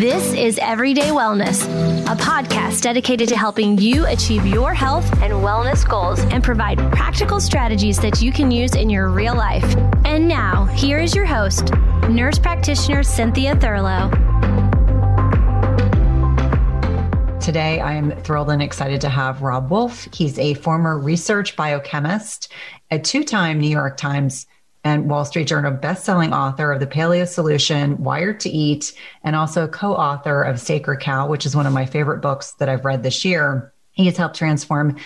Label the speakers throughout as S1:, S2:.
S1: This is Everyday Wellness, a podcast dedicated to helping you achieve your health and wellness goals and provide practical strategies that you can use in your real life. And now, here is your host, nurse practitioner Cynthia Thurlow.
S2: Today, I am thrilled and excited to have Robb Wolf. He's a former research biochemist, a two time New York Times and Wall Street Journal best-selling author of The Paleo Solution, Wired to Eat, and also co-author of Sacred Cow, which is one of my favorite books that I've read this year. He has helped transform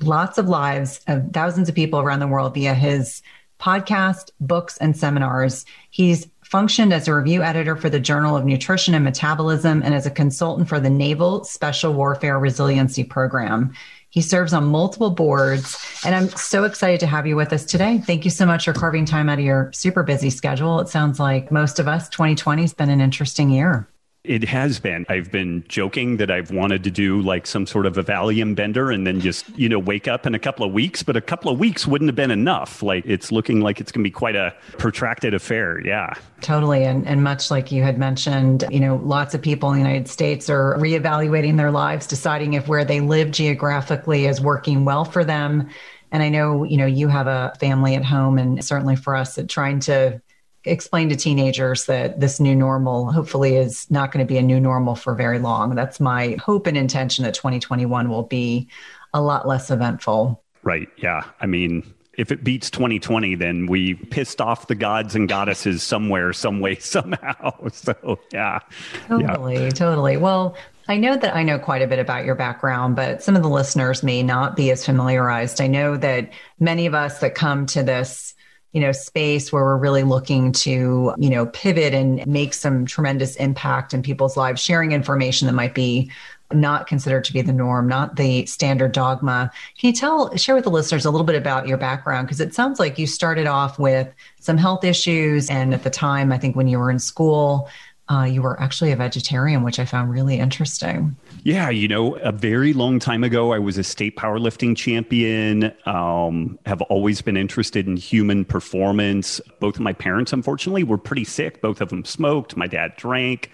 S2: lots of lives of thousands of people around the world via his podcast, books, and seminars. He's functioned as a review editor for the Journal of Nutrition and Metabolism and as a consultant for the Naval Special Warfare Resiliency Program. He serves on multiple boards, and I'm so excited to have you with us today. Thank you so much for carving time out of your super busy schedule. It sounds like most of us, 2020 has been an interesting year.
S3: It has been. I've been joking that I've wanted to do like some sort of a Valium bender and then just, you know, wake up in a couple of weeks, but a couple of weeks wouldn't have been enough. Like it's looking like it's going to be quite a protracted affair. Yeah.
S2: Totally. And, and much like you had mentioned, you know, lots of people in the United States are reevaluating their lives, deciding if where they live geographically is working well for them. And I know, you know, you have a family at home and certainly for us trying to explain to teenagers that this new normal hopefully is not going to be a new normal for very long. That's my hope and intention that 2021 will be a lot less eventful.
S3: Right. Yeah. I mean, if it beats 2020, then we pissed off the gods and goddesses somewhere, some way, somehow. So, yeah.
S2: Totally. Yeah. Totally. Well, I know that I know quite a bit about your background, but some of the listeners may not be as familiarized. I know that many of us that come to this you know space where we're really looking to you know pivot and make some tremendous impact in people's lives sharing information that might be not considered to be the norm not the standard dogma can you tell share with the listeners a little bit about your background because it sounds like you started off with some health issues and at the time i think when you were in school uh, you were actually a vegetarian, which I found really interesting.
S3: Yeah, you know, a very long time ago, I was a state powerlifting champion. Um, have always been interested in human performance. Both of my parents, unfortunately, were pretty sick. Both of them smoked. My dad drank.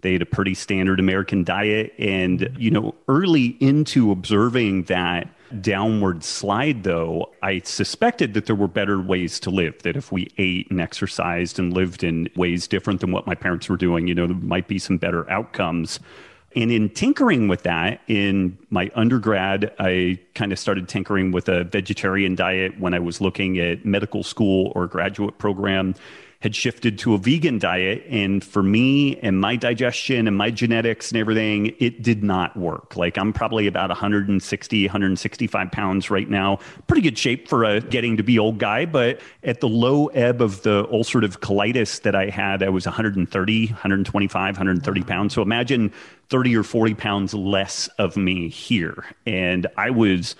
S3: They had a pretty standard American diet. And, you know, early into observing that downward slide, though, I suspected that there were better ways to live, that if we ate and exercised and lived in ways different than what my parents were doing, you know, there might be some better outcomes. And in tinkering with that, in my undergrad, I kind of started tinkering with a vegetarian diet when I was looking at medical school or graduate program had shifted to a vegan diet. And for me and my digestion and my genetics and everything, it did not work. Like I'm probably about 160, 165 pounds right now. Pretty good shape for a getting to be old guy. But at the low ebb of the ulcerative colitis that I had, I was 130, 125, 130 pounds. So imagine 30 or 40 pounds less of me here. And I was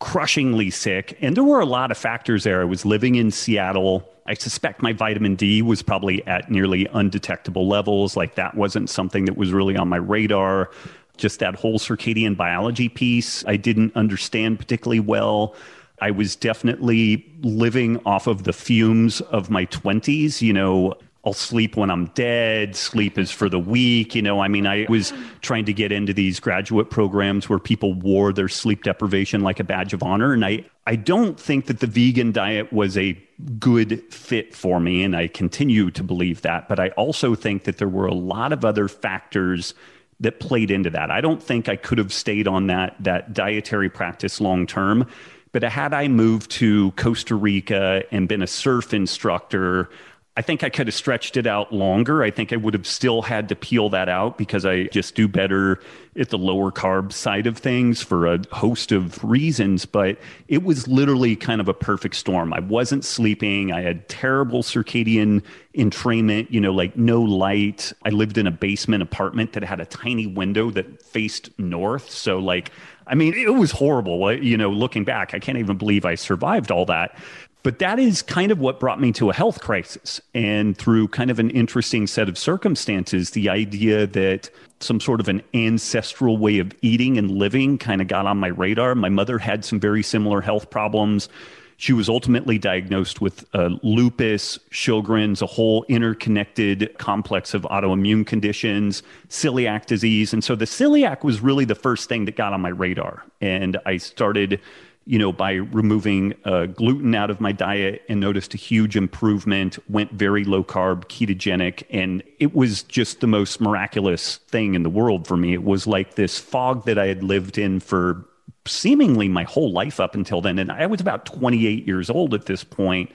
S3: crushingly sick. And there were a lot of factors there. I was living in Seattle I suspect my vitamin D was probably at nearly undetectable levels. Like that wasn't something that was really on my radar. Just that whole circadian biology piece, I didn't understand particularly well. I was definitely living off of the fumes of my 20s. You know, I'll sleep when I'm dead. Sleep is for the weak. You know, I mean, I was trying to get into these graduate programs where people wore their sleep deprivation like a badge of honor. And I, I don't think that the vegan diet was a good fit for me. And I continue to believe that. But I also think that there were a lot of other factors that played into that. I don't think I could have stayed on that, that dietary practice long term. But had I moved to Costa Rica and been a surf instructor, I think I could have stretched it out longer. I think I would have still had to peel that out because I just do better at the lower carb side of things for a host of reasons. But it was literally kind of a perfect storm. I wasn't sleeping. I had terrible circadian entrainment, you know, like no light. I lived in a basement apartment that had a tiny window that faced north. So, like, I mean, it was horrible. You know, looking back, I can't even believe I survived all that. But that is kind of what brought me to a health crisis. And through kind of an interesting set of circumstances, the idea that some sort of an ancestral way of eating and living kind of got on my radar. My mother had some very similar health problems. She was ultimately diagnosed with uh, lupus, Sjogren's, a whole interconnected complex of autoimmune conditions, celiac disease. And so the celiac was really the first thing that got on my radar. And I started you know, by removing uh, gluten out of my diet and noticed a huge improvement, went very low carb, ketogenic. And it was just the most miraculous thing in the world for me. It was like this fog that I had lived in for seemingly my whole life up until then. And I was about 28 years old at this point.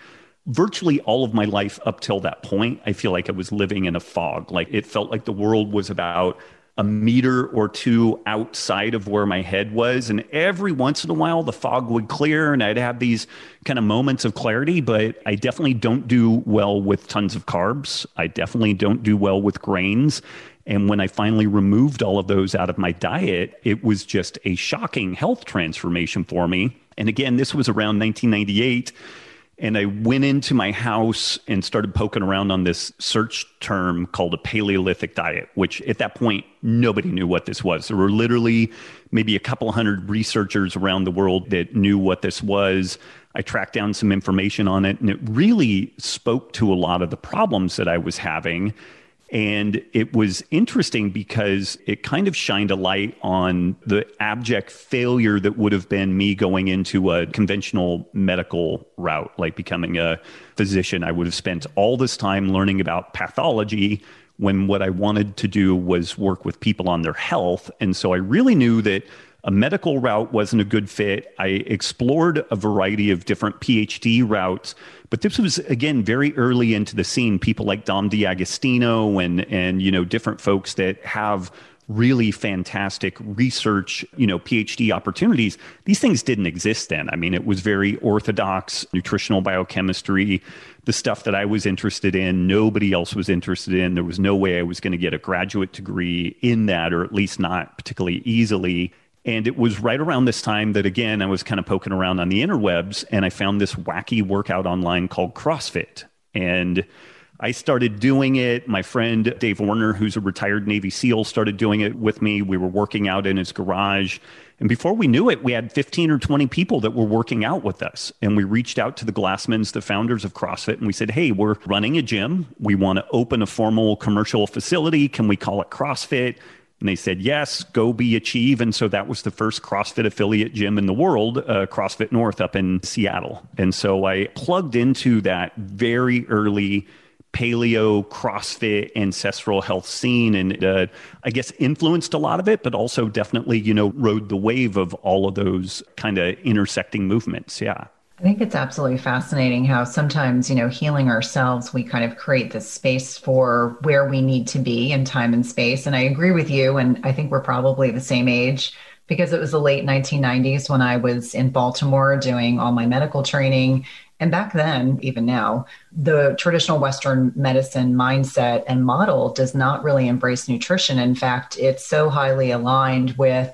S3: Virtually all of my life up till that point, I feel like I was living in a fog. Like it felt like the world was about a meter or two outside of where my head was. And every once in a while, the fog would clear and I'd have these kind of moments of clarity. But I definitely don't do well with tons of carbs. I definitely don't do well with grains. And when I finally removed all of those out of my diet, it was just a shocking health transformation for me. And again, this was around 1998 and I went into my house and started poking around on this search term called a Paleolithic diet, which at that point, nobody knew what this was. There were literally maybe a couple hundred researchers around the world that knew what this was. I tracked down some information on it, and it really spoke to a lot of the problems that I was having. And it was interesting because it kind of shined a light on the abject failure that would have been me going into a conventional medical route, like becoming a physician. I would have spent all this time learning about pathology when what I wanted to do was work with people on their health. And so I really knew that a medical route wasn't a good fit. I explored a variety of different PhD routes, but this was again very early into the scene. People like Dom D'Agostino and and you know different folks that have really fantastic research, you know, PhD opportunities. These things didn't exist then. I mean, it was very orthodox nutritional biochemistry, the stuff that I was interested in, nobody else was interested in. There was no way I was going to get a graduate degree in that, or at least not particularly easily. And it was right around this time that, again, I was kind of poking around on the interwebs and I found this wacky workout online called CrossFit. And I started doing it. My friend Dave Werner, who's a retired Navy SEAL, started doing it with me. We were working out in his garage. And before we knew it, we had 15 or 20 people that were working out with us. And we reached out to the Glassmans, the founders of CrossFit, and we said, Hey, we're running a gym. We want to open a formal commercial facility. Can we call it CrossFit? And they said, yes, go be achieve. And so that was the first CrossFit affiliate gym in the world, uh, CrossFit North up in Seattle. And so I plugged into that very early paleo, CrossFit, ancestral health scene. And uh, I guess influenced a lot of it, but also definitely, you know, rode the wave of all of those kind of intersecting movements. Yeah.
S2: I think it's absolutely fascinating how sometimes, you know, healing ourselves, we kind of create this space for where we need to be in time and space. And I agree with you. And I think we're probably the same age because it was the late 1990s when I was in Baltimore doing all my medical training. And back then, even now, the traditional Western medicine mindset and model does not really embrace nutrition. In fact, it's so highly aligned with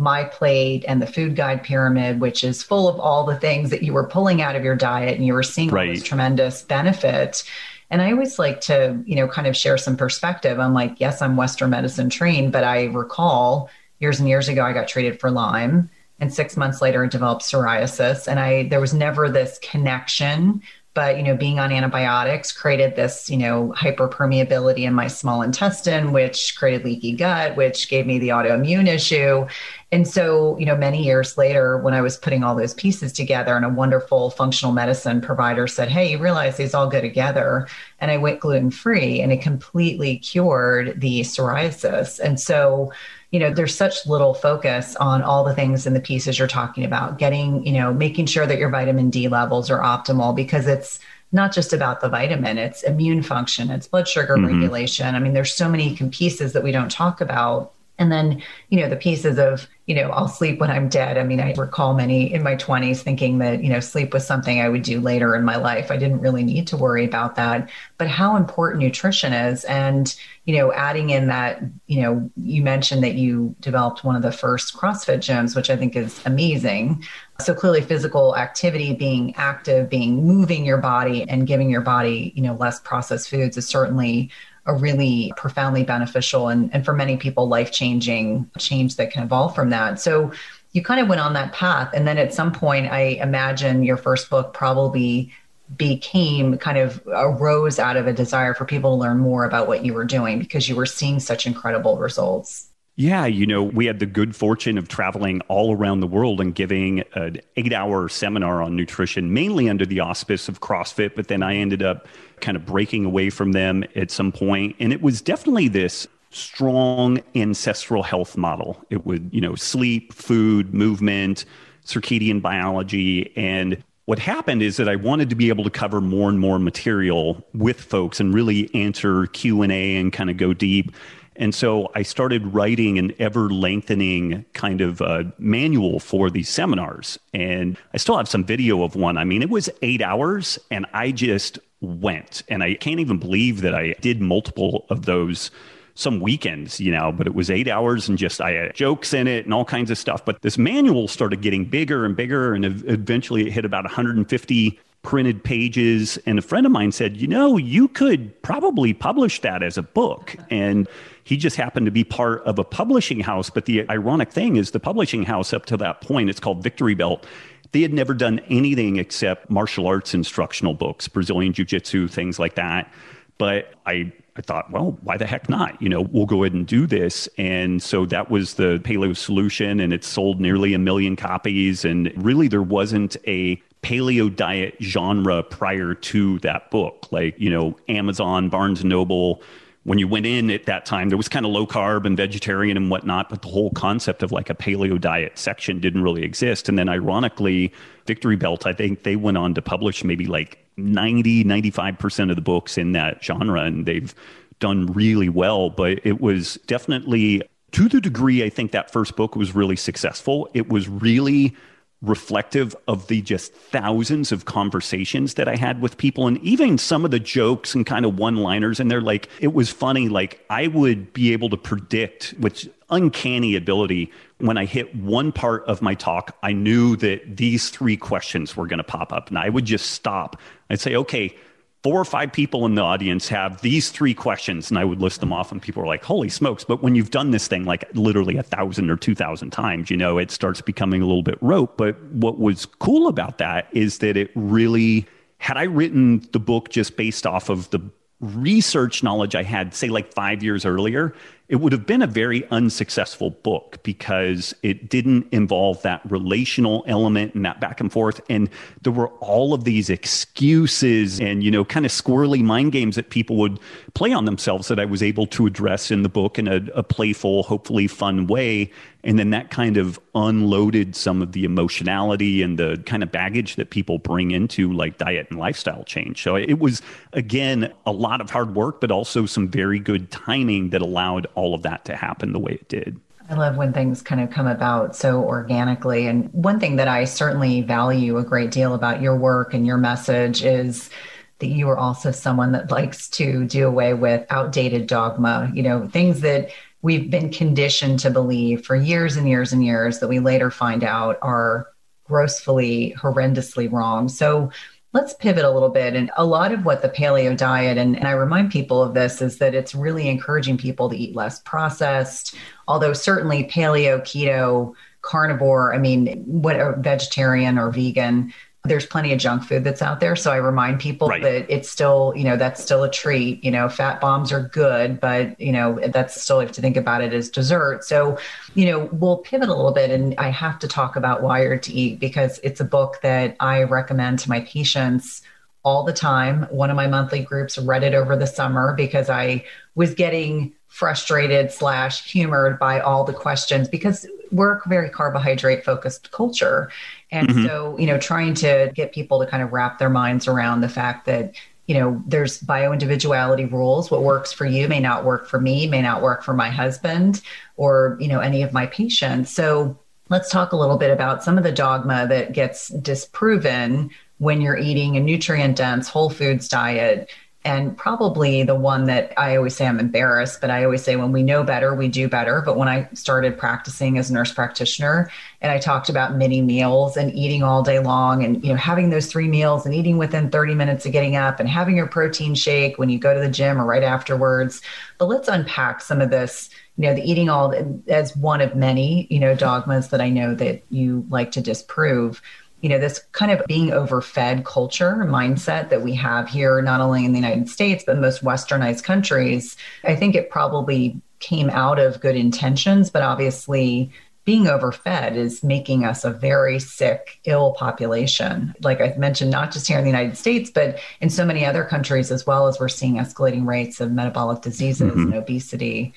S2: my plate and the food guide pyramid, which is full of all the things that you were pulling out of your diet and you were seeing right. this tremendous benefit. And I always like to, you know, kind of share some perspective. I'm like, yes, I'm Western medicine trained, but I recall years and years ago, I got treated for Lyme. And six months later, I developed psoriasis. And I, there was never this connection but you know being on antibiotics created this you know hyperpermeability in my small intestine which created leaky gut which gave me the autoimmune issue and so, you know, many years later, when I was putting all those pieces together, and a wonderful functional medicine provider said, Hey, you realize these all go together. And I went gluten free and it completely cured the psoriasis. And so, you know, there's such little focus on all the things and the pieces you're talking about, getting, you know, making sure that your vitamin D levels are optimal because it's, not just about the vitamin it's immune function it's blood sugar mm-hmm. regulation i mean there's so many pieces that we don't talk about and then, you know, the pieces of, you know, I'll sleep when I'm dead. I mean, I recall many in my 20s thinking that, you know, sleep was something I would do later in my life. I didn't really need to worry about that. But how important nutrition is and, you know, adding in that, you know, you mentioned that you developed one of the first CrossFit gyms, which I think is amazing. So clearly physical activity, being active, being moving your body and giving your body, you know, less processed foods is certainly a really profoundly beneficial and, and for many people life changing change that can evolve from that so you kind of went on that path. And then at some point, I imagine your first book probably became kind of arose out of a desire for people to learn more about what you were doing because you were seeing such incredible results.
S3: Yeah, you know, we had the good fortune of traveling all around the world and giving an eight hour seminar on nutrition, mainly under the auspice of CrossFit. But then I ended up kind of breaking away from them at some point. And it was definitely this strong ancestral health model. It would, you know, sleep, food, movement, circadian biology. And what happened is that I wanted to be able to cover more and more material with folks and really answer Q&A and kind of go deep. And so I started writing an ever lengthening kind of uh, manual for these seminars. And I still have some video of one. I mean, it was eight hours and I just went. And I can't even believe that I did multiple of those some weekends, you know, but it was eight hours and just I had jokes in it and all kinds of stuff. But this manual started getting bigger and bigger, and eventually it hit about 150 printed pages. And a friend of mine said, you know, you could probably publish that as a book. And he just happened to be part of a publishing house. But the ironic thing is, the publishing house up to that point, it's called Victory Belt. They had never done anything except martial arts instructional books, Brazilian Jiu Jitsu, things like that. But I I thought, well, why the heck not? You know, we'll go ahead and do this. And so that was the paleo solution, and it sold nearly a million copies. And really, there wasn't a paleo diet genre prior to that book. Like, you know, Amazon, Barnes and Noble, when you went in at that time, there was kind of low carb and vegetarian and whatnot, but the whole concept of like a paleo diet section didn't really exist. And then ironically, Victory Belt, I think they went on to publish maybe like 90, 95% of the books in that genre, and they've done really well. But it was definitely to the degree I think that first book was really successful, it was really reflective of the just thousands of conversations that I had with people and even some of the jokes and kind of one liners. And they're like, it was funny. Like I would be able to predict, which uncanny ability, when I hit one part of my talk, I knew that these three questions were going to pop up. And I would just stop. I'd say, okay, four or five people in the audience have these three questions and i would list them off and people are like holy smokes. But when you've done this thing like literally a thousand or two thousand times you know it starts becoming a little bit rote. But what was cool about that is that it really had i written the book just based off of the research knowledge i had say like five years earlier it would have been a very unsuccessful book because it didn't involve that relational element and that back and forth. And there were all of these excuses and, you know, kind of squirrely mind games that people would play on themselves that I was able to address in the book in a, a playful, hopefully fun way. And then that kind of unloaded some of the emotionality and the kind of baggage that people bring into like diet and lifestyle change. So it was, again, a lot of hard work, but also some very good timing that allowed all of that to happen the way it did.
S2: I love when things kind of come about so organically. And one thing that I certainly value a great deal about your work and your message is that you are also someone that likes to do away with outdated dogma, you know, things that we've been conditioned to believe for years and years and years that we later find out are grossly, horrendously wrong. So let's pivot a little bit. And a lot of what the paleo diet, and, and I remind people of this, is that it's really encouraging people to eat less processed, although certainly paleo, keto, carnivore, I mean, what vegetarian or vegan, there's plenty of junk food that's out there. So I remind people right. that it's still, you know, that's still a treat. You know, fat bombs are good, but, you know, that's still, you have to think about it as dessert. So, you know, we'll pivot a little bit and I have to talk about Wired to Eat because it's a book that I recommend to my patients all the time. One of my monthly groups read it over the summer because I was getting frustrated slash humored by all the questions because we're a very carbohydrate focused culture and mm-hmm. so, you know, trying to get people to kind of wrap their minds around the fact that, you know, there's bio individuality rules. What works for you may not work for me, may not work for my husband or, you know, any of my patients. So let's talk a little bit about some of the dogma that gets disproven when you're eating a nutrient dense whole foods diet And probably the one that I always say I'm embarrassed, but I always say when we know better, we do better. But when I started practicing as a nurse practitioner and I talked about mini meals and eating all day long and you know having those three meals and eating within 30 minutes of getting up and having your protein shake when you go to the gym or right afterwards. But let's unpack some of this you know, the eating all as one of many, you know, dogmas that I know that you like to disprove. You know, this kind of being overfed culture mindset that we have here, not only in the United States, but most westernized countries, I think it probably came out of good intentions, but obviously being overfed is making us a very sick, ill population. Like I've mentioned, not just here in the United States, but in so many other countries as well, as we're seeing escalating rates of metabolic diseases mm-hmm. and obesity.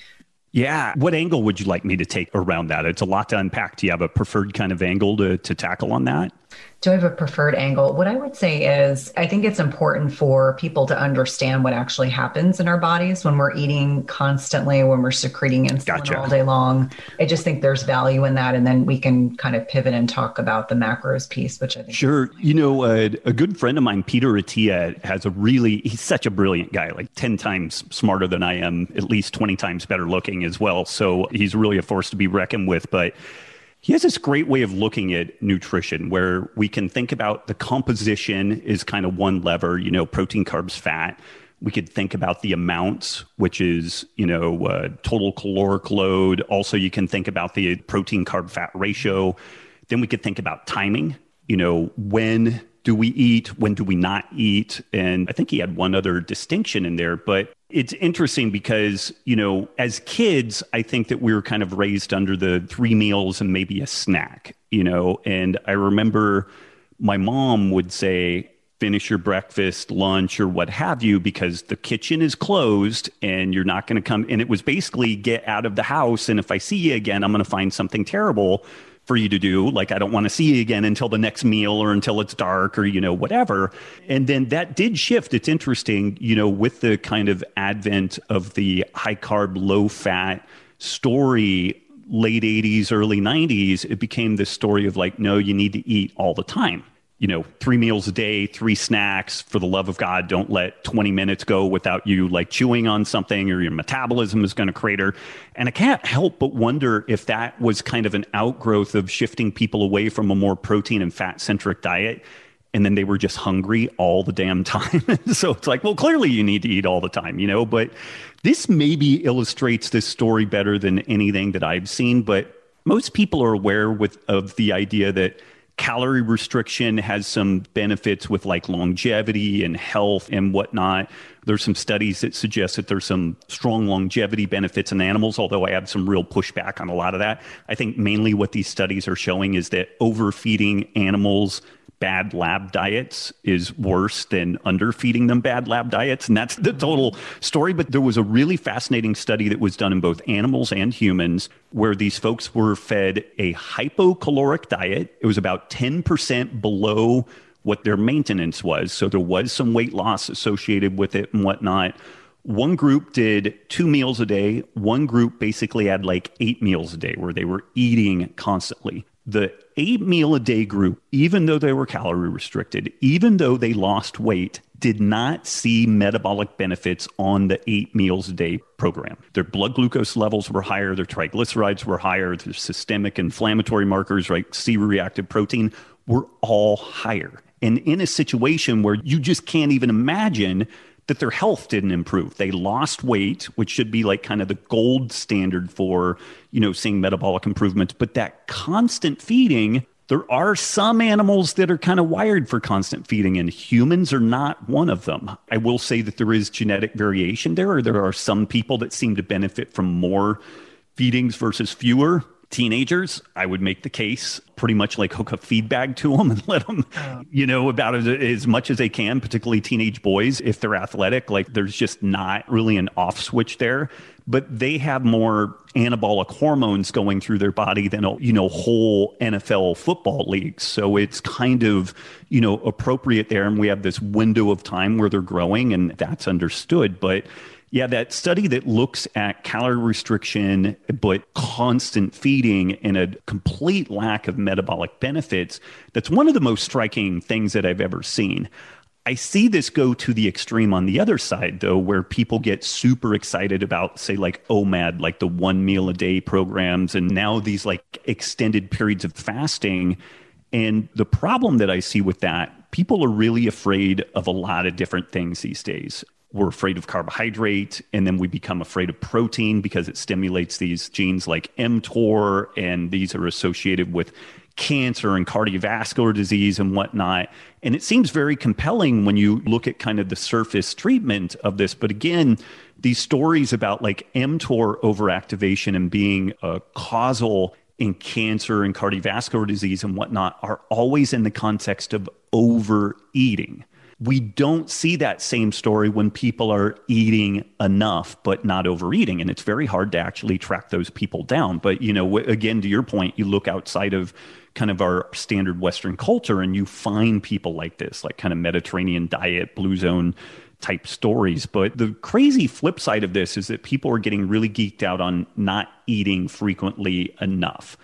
S3: Yeah. What angle would you like me to take around that? It's a lot to unpack. Do you have a preferred kind of angle to, to tackle on that?
S2: Do I have a preferred angle? What I would say is, I think it's important for people to understand what actually happens in our bodies when we're eating constantly, when we're secreting insulin gotcha. all day long. I just think there's value in that. And then we can kind of pivot and talk about the macros piece, which I think.
S3: Sure. You know, uh, a good friend of mine, Peter Attia, has a really, he's such a brilliant guy, like 10 times smarter than I am, at least 20 times better looking as well. So he's really a force to be reckoned with. But he has this great way of looking at nutrition where we can think about the composition is kind of one lever, you know, protein, carbs, fat. We could think about the amounts, which is, you know, uh, total caloric load. Also, you can think about the protein, carb, fat ratio. Then we could think about timing, you know, when do we eat? When do we not eat? And I think he had one other distinction in there, but it's interesting because, you know, as kids, I think that we were kind of raised under the three meals and maybe a snack, you know, and I remember my mom would say, finish your breakfast, lunch, or what have you, because the kitchen is closed and you're not going to come. And it was basically get out of the house. And if I see you again, I'm going to find something terrible for you to do. Like, I don't want to see you again until the next meal or until it's dark or, you know, whatever. And then that did shift. It's interesting, you know, with the kind of advent of the high carb, low fat story late 80s, early 90s, it became this story of like, no, you need to eat all the time you know, three meals a day, three snacks. For the love of God, don't let 20 minutes go without you like chewing on something or your metabolism is going to crater. And I can't help but wonder if that was kind of an outgrowth of shifting people away from a more protein and fat centric diet. And then they were just hungry all the damn time. so it's like, well, clearly you need to eat all the time, you know? But this maybe illustrates this story better than anything that I've seen. But most people are aware with of the idea that calorie restriction has some benefits with like longevity and health and whatnot. There's some studies that suggest that there's some strong longevity benefits in animals, although I have some real pushback on a lot of that. I think mainly what these studies are showing is that overfeeding animals bad lab diets is worse than underfeeding them bad lab diets. And that's the total story. But there was a really fascinating study that was done in both animals and humans where these folks were fed a hypocaloric diet. It was about 10% below what their maintenance was. So there was some weight loss associated with it and whatnot. One group did two meals a day. One group basically had like eight meals a day where they were eating constantly the eight meal a day group, even though they were calorie restricted, even though they lost weight, did not see metabolic benefits on the eight meals a day program. Their blood glucose levels were higher, their triglycerides were higher, their systemic inflammatory markers, like C reactive protein, were all higher. And in a situation where you just can't even imagine that their health didn't improve. They lost weight, which should be like kind of the gold standard for, you know, seeing metabolic improvements. But that constant feeding, there are some animals that are kind of wired for constant feeding, and humans are not one of them. I will say that there is genetic variation there, or there are some people that seem to benefit from more feedings versus fewer teenagers, I would make the case pretty much like hook a feed bag to them and let them, oh. you know, about as, as much as they can, particularly teenage boys, if they're athletic. Like there's just not really an off switch there. But they have more anabolic hormones going through their body than, you know, whole NFL football leagues. So it's kind of, you know, appropriate there. And we have this window of time where they're growing and that's understood. But yeah, that study that looks at calorie restriction, but constant feeding and a complete lack of metabolic benefits, that's one of the most striking things that I've ever seen. I see this go to the extreme on the other side, though, where people get super excited about, say, like OMAD, like the one meal a day programs, and now these like extended periods of fasting. And the problem that I see with that, people are really afraid of a lot of different things these days. We're afraid of carbohydrate, and then we become afraid of protein because it stimulates these genes like mTOR, and these are associated with cancer and cardiovascular disease and whatnot. And it seems very compelling when you look at kind of the surface treatment of this. But again, these stories about like mTOR overactivation and being a causal in cancer and cardiovascular disease and whatnot are always in the context of overeating. We don't see that same story when people are eating enough but not overeating. And it's very hard to actually track those people down. But, you know, again, to your point, you look outside of kind of our standard Western culture, and you find people like this, like kind of Mediterranean diet, blue zone type stories. But the crazy flip side of this is that people are getting really geeked out on not eating frequently enough.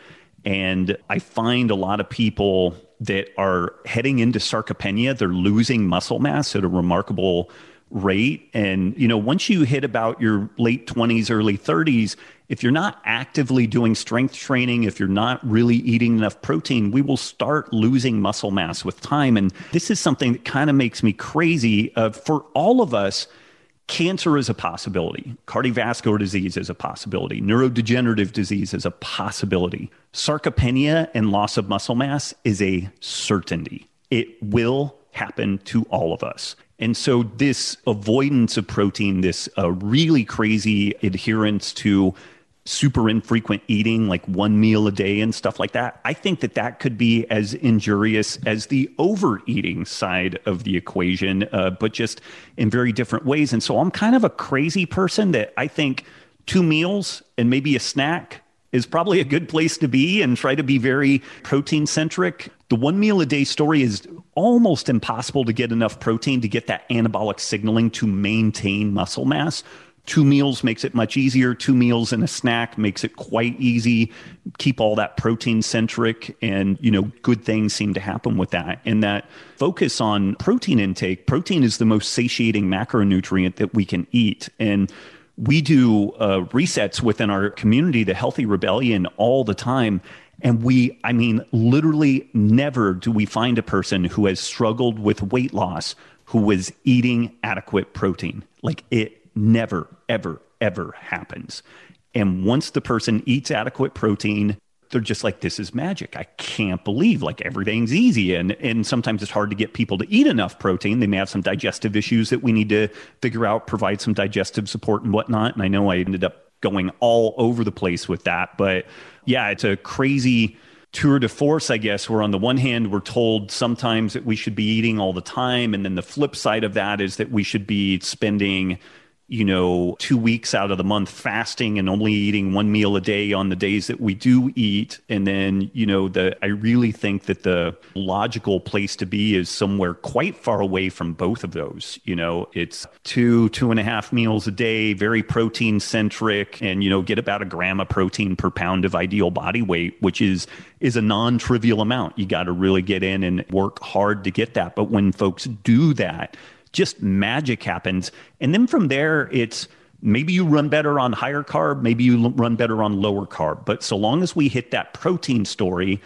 S3: And I find a lot of people that are heading into sarcopenia, they're losing muscle mass at a remarkable rate. And, you know, once you hit about your late 20s, early 30s, if you're not actively doing strength training, if you're not really eating enough protein, we will start losing muscle mass with time. And this is something that kind of makes me crazy. Uh, for all of us, cancer is a possibility, cardiovascular disease is a possibility, neurodegenerative disease is a possibility. Sarcopenia and loss of muscle mass is a certainty. It will happen to all of us. And so, this avoidance of protein, this uh, really crazy adherence to super infrequent eating, like one meal a day and stuff like that, I think that that could be as injurious as the overeating side of the equation, uh, but just in very different ways. And so I'm kind of a crazy person that I think two meals and maybe a snack is probably a good place to be and try to be very protein centric. The one meal a day story is almost impossible to get enough protein to get that anabolic signaling to maintain muscle mass. Two meals makes it much easier. Two meals and a snack makes it quite easy. Keep all that protein centric, and you know, good things seem to happen with that. And that focus on protein intake. Protein is the most satiating macronutrient that we can eat, and we do uh, resets within our community, the Healthy Rebellion, all the time. And we, I mean, literally never do we find a person who has struggled with weight loss who was eating adequate protein. Like it never, ever, ever happens. And once the person eats adequate protein, they're just like, this is magic. I can't believe like everything's easy. And and sometimes it's hard to get people to eat enough protein. They may have some digestive issues that we need to figure out, provide some digestive support and whatnot. And I know I ended up going all over the place with that. But yeah, it's a crazy tour de force, I guess, where on the one hand, we're told sometimes that we should be eating all the time. And then the flip side of that is that we should be spending you know, two weeks out of the month fasting and only eating one meal a day on the days that we do eat. And then, you know, the I really think that the logical place to be is somewhere quite far away from both of those. You know, it's two, two and a half meals a day, very protein centric, and you know, get about a gram of protein per pound of ideal body weight, which is is a non-trivial amount. You got to really get in and work hard to get that. But when folks do that, just magic happens. And then from there, it's maybe you run better on higher carb, maybe you run better on lower carb. But so long as we hit that protein story,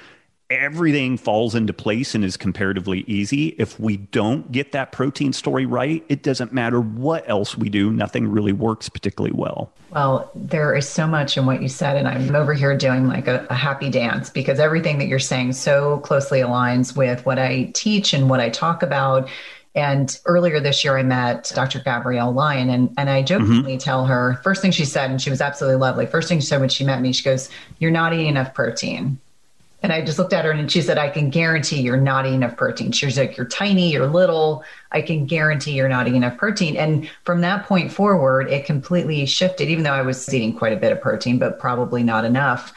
S3: everything falls into place and is comparatively easy. If we don't get that protein story right, it doesn't matter what else we do, nothing really works particularly well.
S2: Well, there is so much in what you said, and I'm over here doing like a, a happy dance because everything that you're saying so closely aligns with what I teach and what I talk about and earlier this year, I met Dr. Gabrielle Lyon, and, and I jokingly mm-hmm. tell her, first thing she said, and she was absolutely lovely. First thing she said when she met me, she goes, You're not eating enough protein. And I just looked at her and she said, I can guarantee you're not eating enough protein. She was like, You're tiny, you're little. I can guarantee you're not eating enough protein. And from that point forward, it completely shifted, even though I was eating quite a bit of protein, but probably not enough.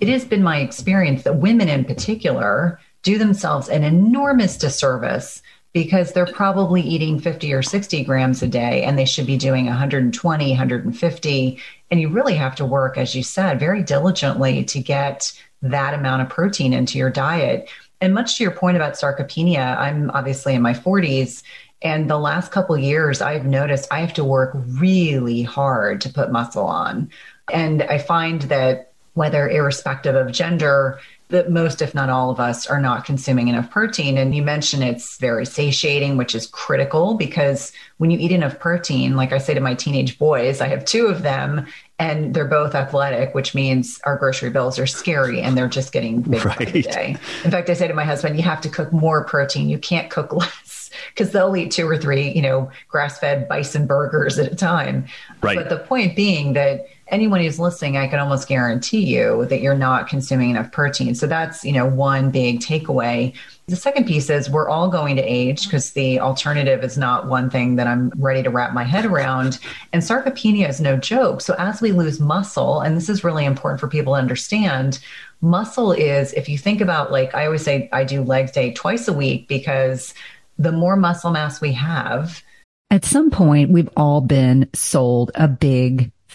S2: It has been my experience that women in particular do themselves an enormous disservice because they're probably eating 50 or 60 grams a day and they should be doing 120, 150. And you really have to work, as you said, very diligently to get that amount of protein into your diet. And much to your point about sarcopenia, I'm obviously in my 40s And the last couple years, I've noticed I have to work really hard to put muscle on. And I find that whether irrespective of gender, that most, if not all of us, are not consuming enough protein. And you mentioned it's very satiating, which is critical because when you eat enough protein, like I say to my teenage boys, I have two of them and they're both athletic, which means our grocery bills are scary and they're just getting bigger right. every day. In fact, I say to my husband, you have to cook more protein. You can't cook less because they'll eat two or three, you know, grass fed bison burgers at a time. Right. But the point being that anyone who's listening, I can almost guarantee you that you're not consuming enough protein. So that's, you know, one big takeaway. The second piece is we're all going to age because the alternative is not one thing that I'm ready to wrap my head around. And sarcopenia is no joke. So as we lose muscle, and this is really important for people to understand, muscle is, if you think about like, I always say I do leg day twice a week because the more muscle mass we have,
S4: at some point, we've all been sold a big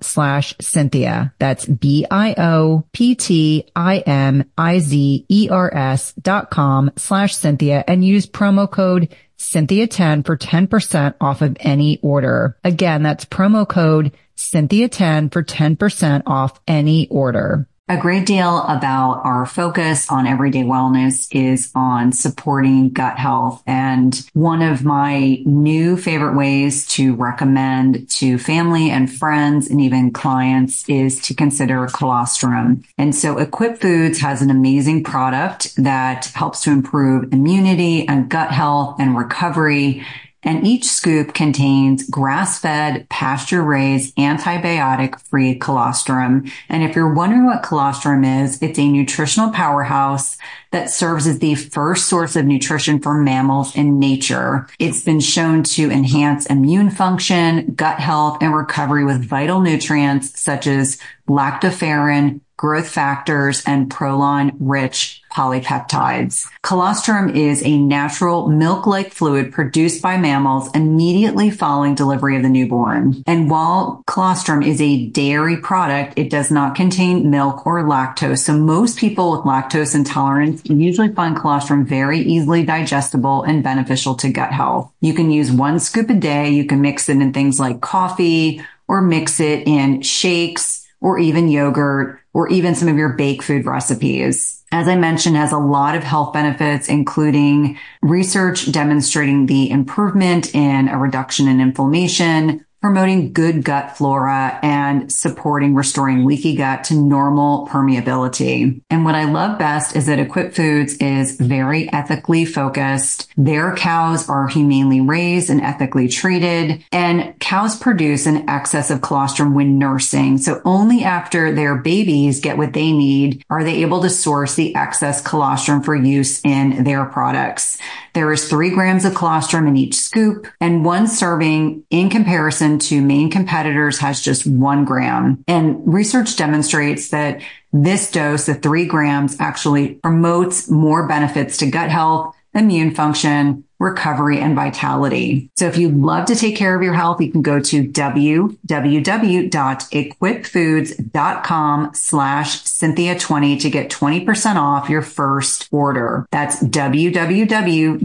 S4: slash Cynthia. That's B-I-O-P-T-I-M-I-Z-E-R-S dot com slash Cynthia and use promo code Cynthia 10 for 10% off of any order. Again, that's promo code Cynthia 10 for 10% off any order.
S2: A great deal about our focus on everyday wellness is on supporting gut health. And one of my new favorite ways to recommend to family and friends and even clients is to consider colostrum. And so Equip Foods has an amazing product that helps to improve immunity and gut health and recovery and each scoop contains grass-fed, pasture-raised, antibiotic-free colostrum. And if you're wondering what colostrum is, it's a nutritional powerhouse that serves as the first source of nutrition for mammals in nature. It's been shown to enhance immune function, gut health, and recovery with vital nutrients such as lactoferrin, growth factors, and proline rich polypeptides. Colostrum is a natural milk-like fluid produced by mammals immediately following delivery of the newborn. And while colostrum is a dairy product, it does not contain milk or lactose. So most people with lactose intolerance usually find colostrum very easily digestible and beneficial to gut health. You can use one scoop a day. You can mix it in things like coffee or mix it in shakes or even yogurt or even some of your baked food recipes. As I mentioned, has a lot of health benefits, including research demonstrating the improvement in a reduction in inflammation, promoting good gut flora and supporting restoring leaky gut to normal permeability. And what I love best is that Equip Foods is very ethically focused. Their cows are humanely raised and ethically treated and cows produce an excess of colostrum when nursing. So only after their babies get what they need are they able to source the excess colostrum for use in their products. There is three grams of colostrum in each scoop and one serving in comparison to main competitors has just one gram. And research demonstrates that this dose, the three grams actually promotes more benefits to gut health, immune function, recovery, and vitality. So if you'd love to take care of your health, you can go to www.equipfoods.com slash Cynthia20 to get 20% off your first order. That's www.equip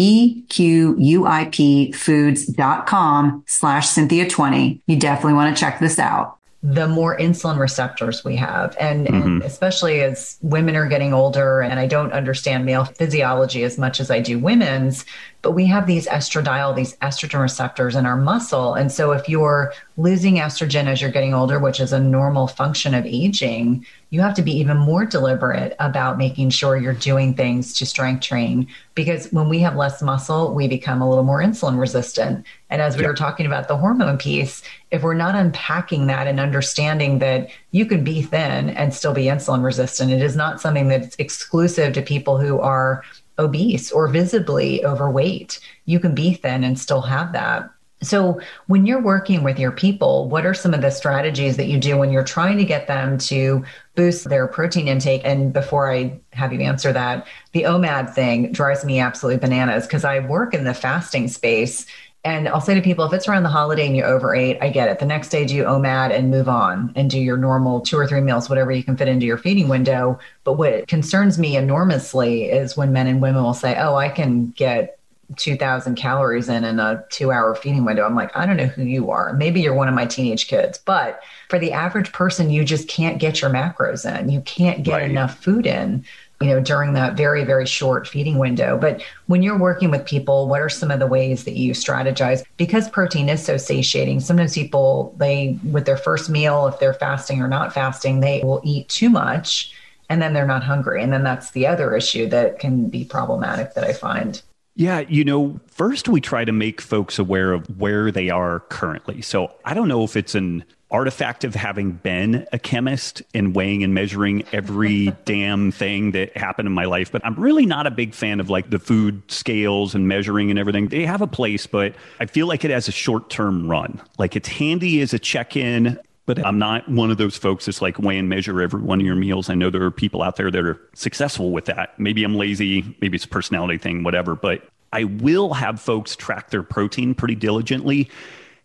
S2: E-Q-U-I-P foods.com slash Cynthia20. You definitely want to check this out the more insulin receptors we have. And, mm-hmm. and, especially as women are getting older, and I don't understand male physiology as much as I do women's, but we have these estradiol, these estrogen receptors in our muscle. And so if you're losing estrogen as you're getting older, which is a normal function of aging, you have to be even more deliberate about making sure you're doing things to strength train because when we have less muscle, we become a little more insulin resistant. And as we yep. were talking about the hormone piece, if we're not unpacking that and understanding that you can be thin and still be insulin resistant, it is not something that's exclusive to people who are obese or visibly overweight. You can be thin and still have that. So, when you're working with your people, what are some of the strategies that you do when you're trying to get them to boost their protein intake? And before I have you answer that, the OMAD thing drives me absolutely bananas because I work in the fasting space. And I'll say to people, if it's around the holiday and you overate, I get it. The next day, do you OMAD and move on and do your normal two or three meals, whatever you can fit into your feeding window. But what concerns me enormously is when men and women will say, oh, I can get 2000 calories in in a two hour feeding window. I'm like, I don't know who you are. Maybe you're one of my teenage kids, but for the average person, you just can't get your macros in. You can't get right. enough food in, you know, during that very, very short feeding window. But when you're working with people, what are some of the ways that you strategize? Because protein is so satiating, sometimes people, they, with their first meal, if they're fasting or not fasting, they will eat too much and then they're not hungry. And then that's the other issue that can be problematic that I find.
S3: Yeah, you know, first we try to make folks aware of where they are currently. So I don't know if it's an artifact of having been a chemist and weighing and measuring every damn thing that happened in my life, but I'm really not a big fan of like the food scales and measuring and everything. They have a place, but I feel like it has a short term run. Like it's handy as a check in. But I'm not one of those folks that's like weigh and measure every one of your meals. I know there are people out there that are successful with that. Maybe I'm lazy, maybe it's a personality thing, whatever. But I will have folks track their protein pretty diligently.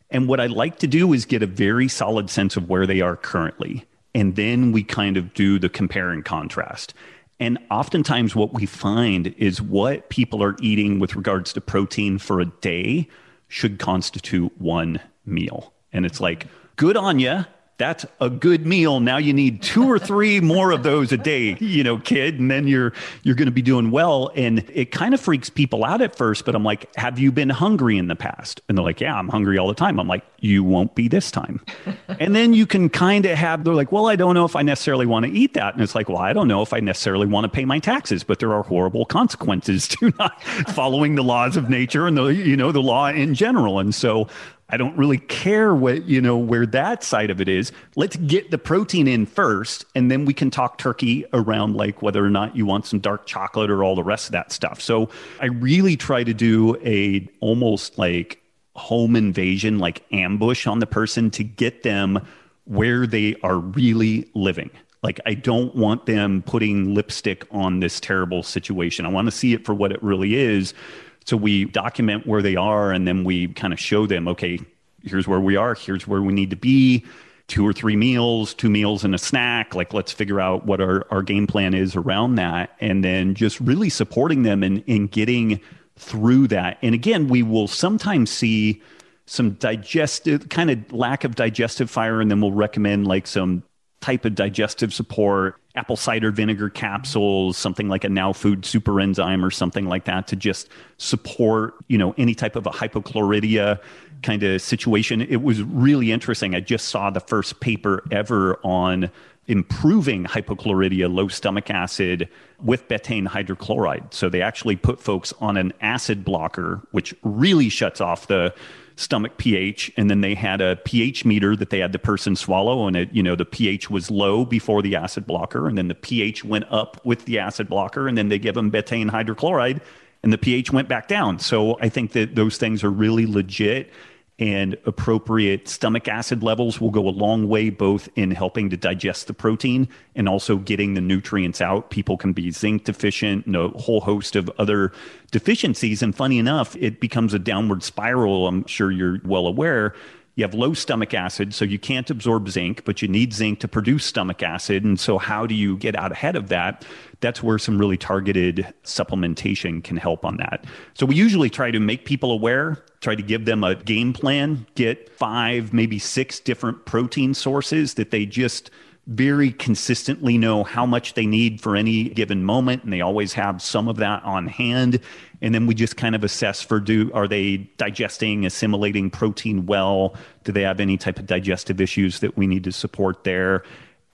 S3: And what I like to do is get a very solid sense of where they are currently. And then we kind of do the compare and contrast. And oftentimes, what we find is what people are eating with regards to protein for a day should constitute one meal. And it's like, good on you that's a good meal. Now you need two or three more of those a day, you know, kid, and then you're you're going to be doing well. And it kind of freaks people out at first, but I'm like, "Have you been hungry in the past?" And they're like, "Yeah, I'm hungry all the time." I'm like, "You won't be this time." and then you can kind of have they're like, "Well, I don't know if I necessarily want to eat that." And it's like, "Well, I don't know if I necessarily want to pay my taxes, but there are horrible consequences to not following the laws of nature and the you know, the law in general." And so I don't really care what, you know, where that side of it is. Let's get the protein in first, and then we can talk turkey around like whether or not you want some dark chocolate or all the rest of that stuff. So I really try to do a almost like home invasion, like ambush on the person to get them where they are really living. Like, I don't want them putting lipstick on this terrible situation. I want to see it for what it really is so we document where they are and then we kind of show them, okay, here's where we are, here's where we need to be. Two or three meals, two meals and a snack. Like, let's figure out what our, our game plan is around that. And then just really supporting them in, in getting through that. And again, we will sometimes see some digestive kind of lack of digestive fire, and then we'll recommend like some type of digestive support apple cider vinegar capsules, something like a now food super enzyme or something like that to just support, you know, any type of a hypochlorhydria kind of situation. It was really interesting. I just saw the first paper ever on improving hypochlorhydria, low stomach acid with betaine hydrochloride. So they actually put folks on an acid blocker, which really shuts off the stomach pH, and then they had a pH meter that they had the person swallow, and it, you know, the pH was low before the acid blocker, and then the pH went up with the acid blocker, and then they give them betaine hydrochloride, and the pH went back down. So I think that those things are really legit. And appropriate stomach acid levels will go a long way both in helping to digest the protein and also getting the nutrients out. People can be zinc deficient and a whole host of other deficiencies. And funny enough, it becomes a downward spiral. I'm sure you're well aware you have low stomach acid, so you can't absorb zinc, but you need zinc to produce stomach acid. And so, how do you get out ahead of that? That's where some really targeted supplementation can help on that. So, we usually try to make people aware, try to give them a game plan, get five, maybe six different protein sources that they just very consistently know how much they need for any given moment and they always have some of that on hand. And then we just kind of assess for do are they digesting assimilating protein well? Do they have any type of digestive issues that we need to support there?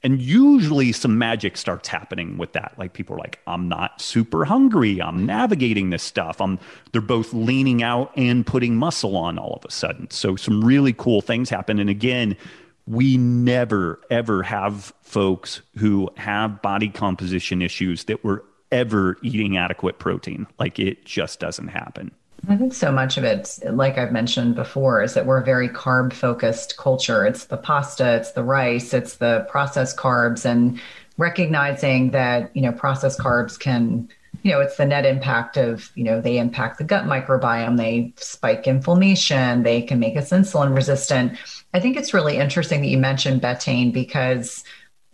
S3: And usually some magic starts happening with that. Like people are like i'm not super hungry. I'm navigating this stuff. I'm they're both leaning out and putting muscle on all of a sudden. So some really cool things happen. And again we never ever have folks who have body composition issues that were ever eating adequate protein. Like it just doesn't happen.
S2: I think so much of it, like I've mentioned before, is that we're a very carb focused culture. It's the pasta, it's the rice, it's the processed carbs, and recognizing that, you know, processed carbs can, you know, it's the net impact of, you know, they impact the gut microbiome, they spike inflammation, they can make us insulin resistant. I think it's really interesting that you mentioned betaine because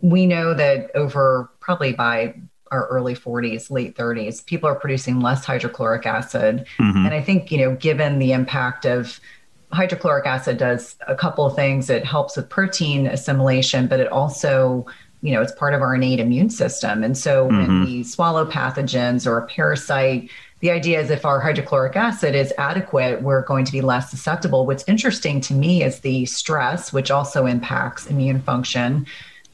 S2: we know that over probably by our early 40s, late 30s, people are producing less hydrochloric acid. Mm-hmm. And I think, you know, given the impact of hydrochloric acid does a couple of things. It helps with protein assimilation, but it also, you know, it's part of our innate immune system. And so mm-hmm. when we swallow pathogens or a parasite, the idea is if our hydrochloric acid is adequate, we're going to be less susceptible. What's interesting to me is the stress, which also impacts immune function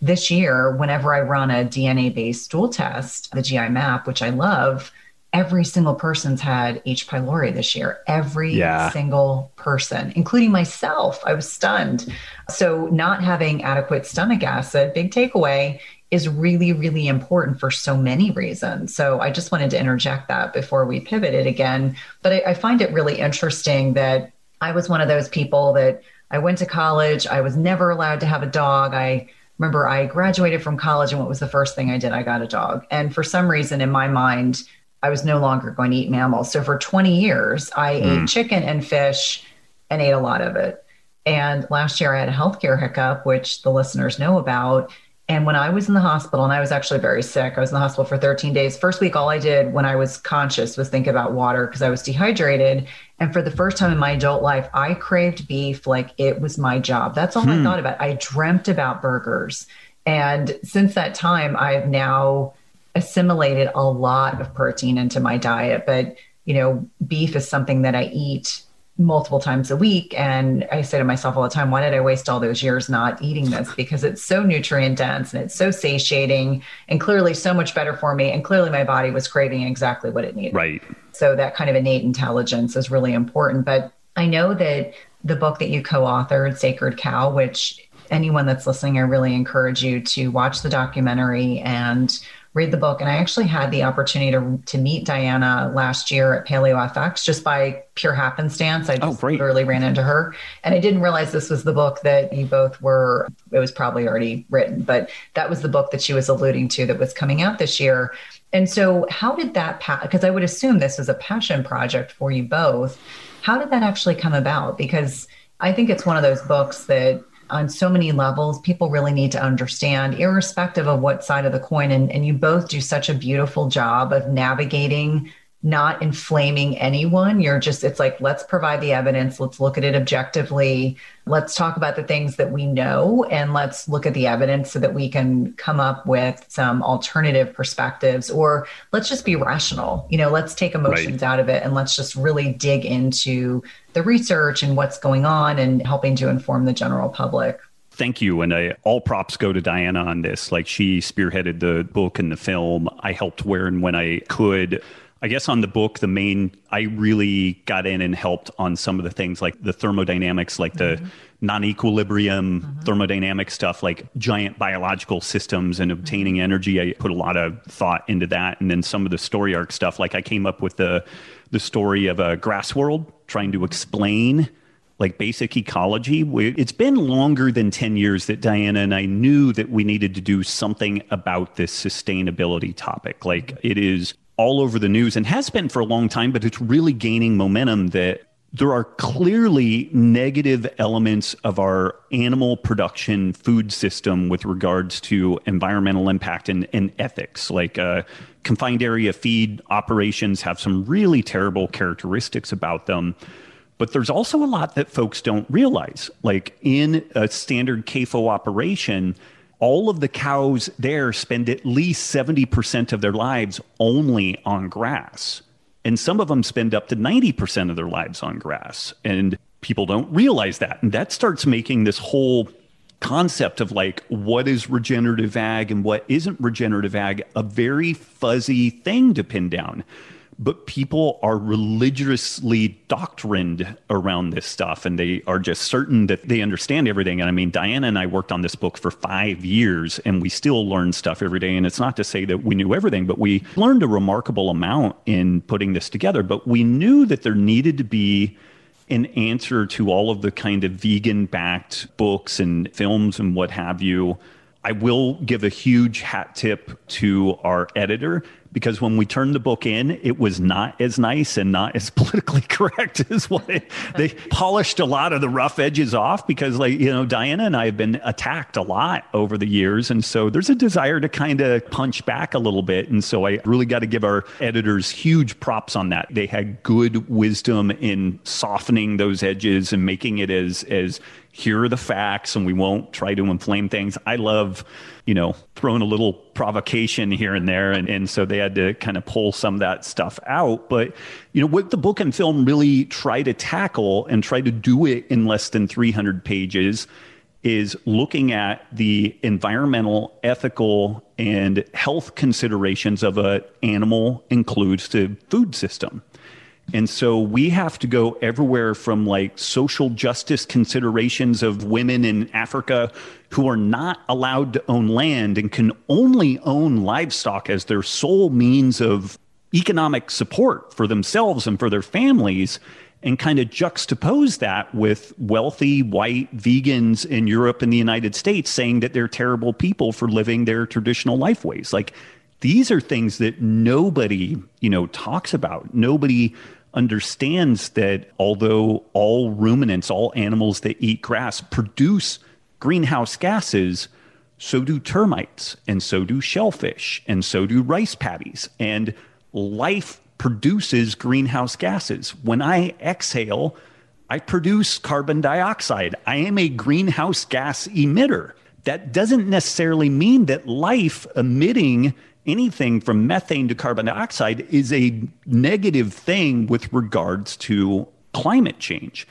S2: this year, whenever I run a DNA based stool test, the GI map, which I love, every single person's had H. pylori this year. Every yeah. single person, including myself. I was stunned. So, not having adequate stomach acid, big takeaway, is really, really important for so many reasons. So, I just wanted to interject that before we pivoted again. But I, I find it really interesting that I was one of those people that I went to college, I was never allowed to have a dog. I remember I graduated from college and what was the first thing I did? I got a dog. And for some reason in my mind, I was no longer going to eat mammals. So for 20 years, I mm. ate chicken and fish and ate a lot of it. And last year I had a healthcare hiccup, which the listeners know about. And when I was in the hospital, and I was actually very sick, I was in the hospital for 13 days. First week, all I did when I was conscious was think about water because I was dehydrated. And for the first time in my adult life, I craved beef like it was my job. That's all hmm. I thought about. I dreamt about burgers. And since that time, I've now assimilated a lot of protein into my diet. But, you know, beef is something that I eat multiple times a week. And I say to myself all the time, why did I waste all those years not eating this? Because it's so nutrient dense and it's so satiating and clearly so much better for me. And clearly my body was craving exactly what it needed.
S3: Right.
S2: So that kind of innate intelligence is really important. But I know that the book that you co authored, Sacred Cow, which anyone that's listening, I really encourage you to watch the documentary and read the book. And I actually had the opportunity to, to meet Diana last year at PaleoFX just by pure happenstance. I oh, just oh, literally ran into her. And I didn't realize this was the book that you both were, it was probably already written, but that was the book that she was alluding to that was coming out this year. And so, how did that, because pa- I would assume this was a passion project for you both. How did that actually come about? Because I think it's one of those books that on so many levels people really need to understand irrespective of what side of the coin and, and you both do such a beautiful job of navigating not inflaming anyone. You're just, it's like, let's provide the evidence. Let's look at it objectively. Let's talk about the things that we know and let's look at the evidence so that we can come up with some alternative perspectives or let's just be rational. You know, let's take emotions right. out of it and let's just really dig into the research and what's going on and helping to inform the general public
S3: thank you. And I, all props go to Diana on this. Like she spearheaded the book and the film. I helped where and when I could. I guess on the book, the main, I really got in and helped on some of the things like the thermodynamics, like the mm-hmm. non equilibrium mm-hmm. thermodynamic stuff, like giant biological systems and obtaining mm-hmm. energy. I put a lot of thought into that. And then some of the story arc stuff, like I came up with the, the story of a grass world trying to explain like basic ecology. It's been longer than 10 years that Diana and I knew that we needed to do something about this sustainability topic. Like it is all over the news and has been for a long time, but it's really gaining momentum that there are clearly negative elements of our animal production food system with regards to environmental impact and, and ethics. Like uh, confined area feed operations have some really terrible characteristics about them. But there's also a lot that folks don't realize. Like in a standard CAFO operation, all of the cows there spend at least 70% of their lives only on grass. And some of them spend up to 90% of their lives on grass. And people don't realize that. And that starts making this whole concept of like what is regenerative ag and what isn't regenerative ag a very fuzzy thing to pin down but people are religiously doctrined around this stuff and they are just certain that they understand everything. And I mean, Diana and I worked on this book for five years and we still learn stuff every day. And it's not to say that we knew everything, but we learned a remarkable amount in putting this together. But we knew that there needed to be an answer to all of the kind of vegan backed books and films and what have you. I will give a huge hat tip to our editor because when we turned the book in, it was not as nice and not as politically correct as what it, they polished a lot of the rough edges off because, like, you know, Diana and I have been attacked a lot over the years. And so there's a desire to kind of punch back a little bit. And so I really got to give our editors huge props on that. They had good wisdom in softening those edges and making it as, as here are the facts and we won't try to inflame things. I love, you know, throwing a little provocation here and there. And, and so they had to kind of pull some of that stuff out. But, you know, what the book and film really try to tackle and try to do it in less than 300 pages is looking at the environmental, ethical, and health considerations of an animal inclusive food system. And so we have to go everywhere from like social justice considerations of women in Africa who are not allowed to own land and can only own livestock as their sole means of economic support for themselves and for their families and kind of juxtapose that with wealthy white vegans in Europe and the United States saying that they're terrible people for living their traditional life ways. Like these are things that nobody, you know, talks about. Nobody understands that although all ruminants, all animals that eat grass produce greenhouse gases, so do termites, and so do shellfish, and so do rice paddies. And life produces greenhouse gases. When I exhale, I produce carbon dioxide. I am a greenhouse gas emitter. That doesn't necessarily mean that life emitting anything from methane to carbon dioxide is a negative thing with regards to climate change.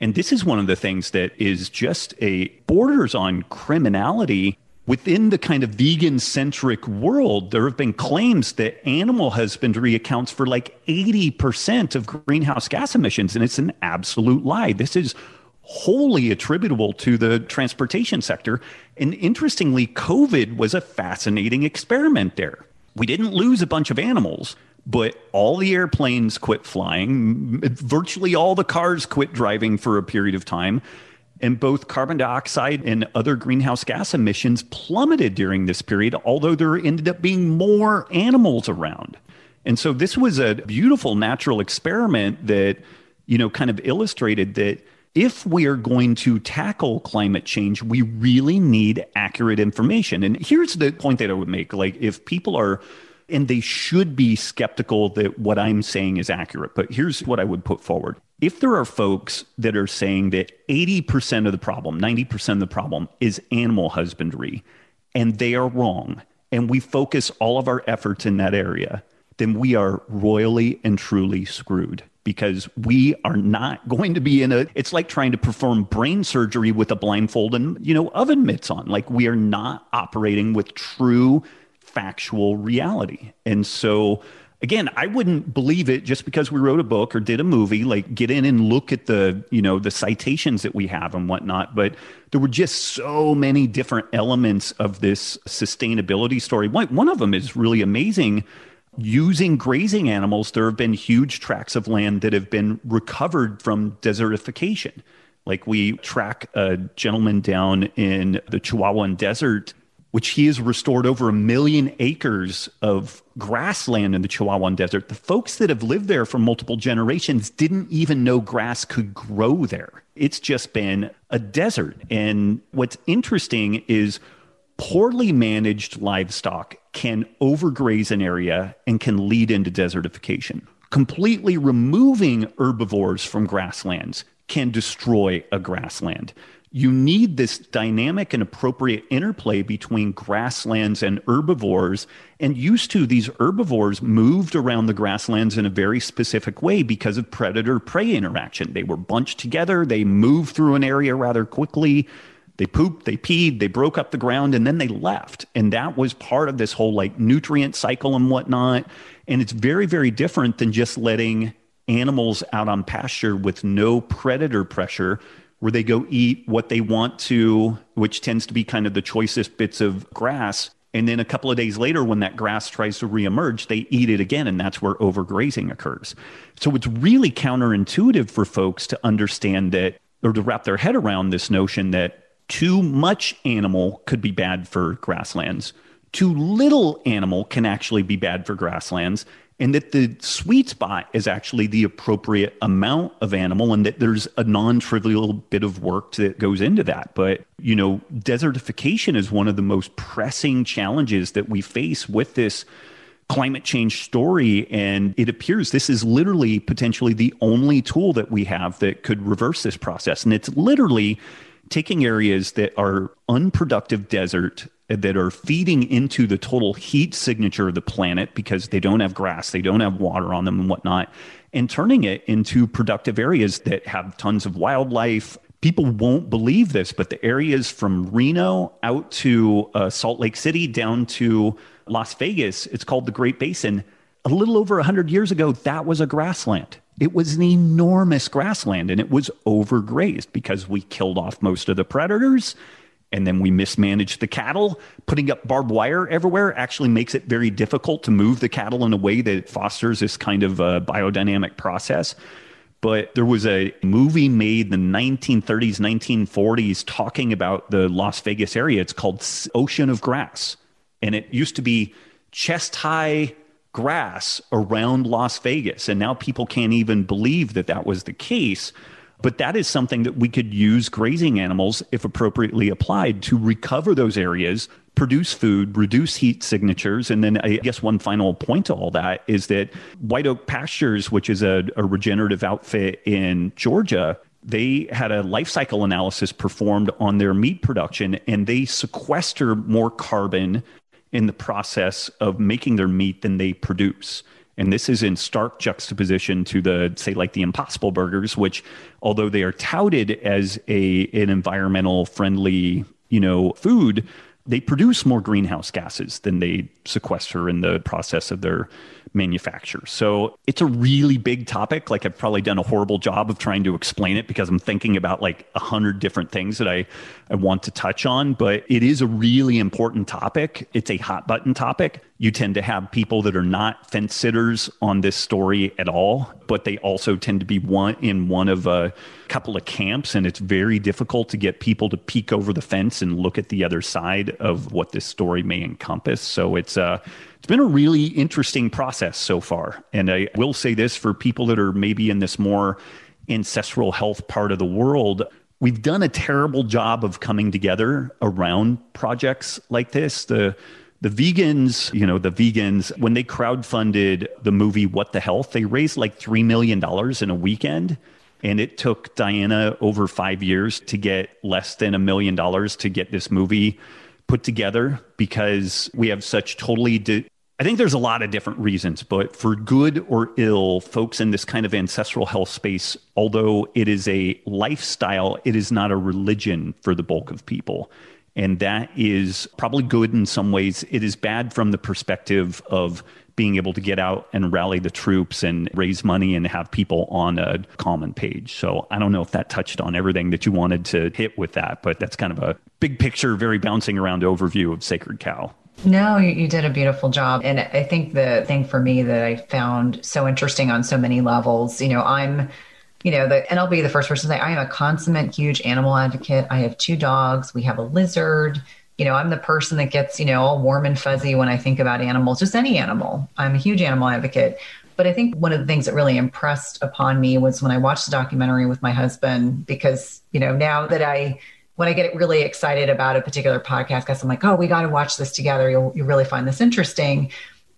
S3: And this is one of the things that is just a borders on criminality within the kind of vegan centric world. There have been claims that animal husbandry accounts for like 80% of greenhouse gas emissions, and it's an absolute lie. This is wholly attributable to the transportation sector. And interestingly, COVID was a fascinating experiment there. We didn't lose a bunch of animals, but all the airplanes quit flying. Virtually all the cars quit driving for a period of time. And both carbon dioxide and other greenhouse gas emissions plummeted during this period, although there ended up being more animals around. And so this was a beautiful natural experiment that, you know, kind of illustrated that if we are going to tackle climate change, we really need accurate information. And here's the point that I would make like, if people are, and they should be skeptical that what I'm saying is accurate, but here's what I would put forward. If there are folks that are saying that 80% of the problem, 90% of the problem is animal husbandry, and they are wrong, and we focus all of our efforts in that area, then we are royally and truly screwed because we are not going to be in a it's like trying to perform brain surgery with a blindfold and you know oven mitts on. Like we are not operating with true factual reality. And so again i wouldn't believe it just because we wrote a book or did a movie like get in and look at the you know the citations that we have and whatnot but there were just so many different elements of this sustainability story. One, one of them is really amazing using grazing animals, there have been huge tracts of land that have been recovered from desertification. Like we track a gentleman down in the Chihuahuan Desert, which he has restored over a million acres of grassland in the Chihuahuan Desert. The folks that have lived there for multiple generations didn't even know grass could grow there. It's just been a desert. And what's interesting is poorly managed livestock can overgraze an area and can lead into desertification. Completely removing herbivores from grasslands can destroy a grassland. You need this dynamic and appropriate interplay between grasslands and herbivores. And used to, these herbivores moved around the grasslands in a very specific way because of predator prey interaction. They were bunched together, they moved through an area rather quickly. They pooped, they peed, they broke up the ground, and then they left. And that was part of this whole like nutrient cycle and whatnot. And it's very, very different than just letting animals out on pasture with no predator pressure where they go eat what they want to, which tends to be kind of the choicest bits of grass. And then a couple of days later, when that grass tries to reemerge, they eat it again. And that's where overgrazing occurs. So it's really counterintuitive for folks to understand that or to wrap their head around this notion that too much animal could be bad for grasslands. Too little animal can actually be bad for grasslands and that the sweet spot is actually the appropriate amount of animal and that there's a non-trivial bit of work that goes into that but you know desertification is one of the most pressing challenges that we face with this climate change story and it appears this is literally potentially the only tool that we have that could reverse this process and it's literally taking areas that are unproductive desert that are feeding into the total heat signature of the planet because they don't have grass, they don't have water on them and whatnot, and turning it into productive areas that have tons of wildlife. People won't believe this, but the areas from Reno out to uh, Salt Lake City down to Las Vegas, it's called the Great Basin. A little over 100 years ago, that was a grassland. It was an enormous grassland and it was overgrazed because we killed off most of the predators and then we mismanaged the cattle. Putting up barbed wire everywhere actually makes it very difficult to move the cattle in a way that fosters this kind of uh, biodynamic process. But there was a movie made in the 1930s, 1940s talking about the Las Vegas area. It's called Ocean of Grass. And it used to be chest high grass around Las Vegas. And now people can't even believe that that was the case but that is something that we could use grazing animals, if appropriately applied, to recover those areas, produce food, reduce heat signatures. And then I guess one final point to all that is that White Oak Pastures, which is a, a regenerative outfit in Georgia, they had a life cycle analysis performed on their meat production and they sequester more carbon in the process of making their meat than they produce. And this is in stark juxtaposition to the, say, like the Impossible Burgers, which, although they are touted as a an environmental friendly, you know, food, they produce more greenhouse gases than they sequester in the process of their manufacture. So it's a really big topic. Like I've probably done a horrible job of trying to explain it because I'm thinking about like a hundred different things that I, I want to touch on, but it is a really important topic. It's a hot button topic. You tend to have people that are not fence sitters on this story at all, but they also tend to be one in one of a couple of camps. And it's very difficult to get people to peek over the fence and look at the other side of what this story may encompass. So it's uh it's been a really interesting process so far. And I will say this for people that are maybe in this more ancestral health part of the world, we've done a terrible job of coming together around projects like this. The the vegans, you know, the vegans, when they crowdfunded the movie What the Health, they raised like $3 million in a weekend. And it took Diana over five years to get less than a million dollars to get this movie put together because we have such totally I think there's a lot of different reasons, but for good or ill, folks in this kind of ancestral health space, although it is a lifestyle, it is not a religion for the bulk of people. And that is probably good in some ways. It is bad from the perspective of being able to get out and rally the troops and raise money and have people on a common page. So I don't know if that touched on everything that you wanted to hit with that, but that's kind of a big picture, very bouncing around overview of Sacred Cow.
S2: No, you did a beautiful job. And I think the thing for me that I found so interesting on so many levels, you know, I'm you know, the, and I'll be the first person to say, I am a consummate, huge animal advocate. I have two dogs. We have a lizard. You know, I'm the person that gets, you know, all warm and fuzzy when I think about animals, just any animal. I'm a huge animal advocate. But I think one of the things that really impressed upon me was when I watched the documentary with my husband, because, you know, now that I, when I get really excited about a particular podcast, I'm like, oh, we got to watch this together. You'll, you really find this interesting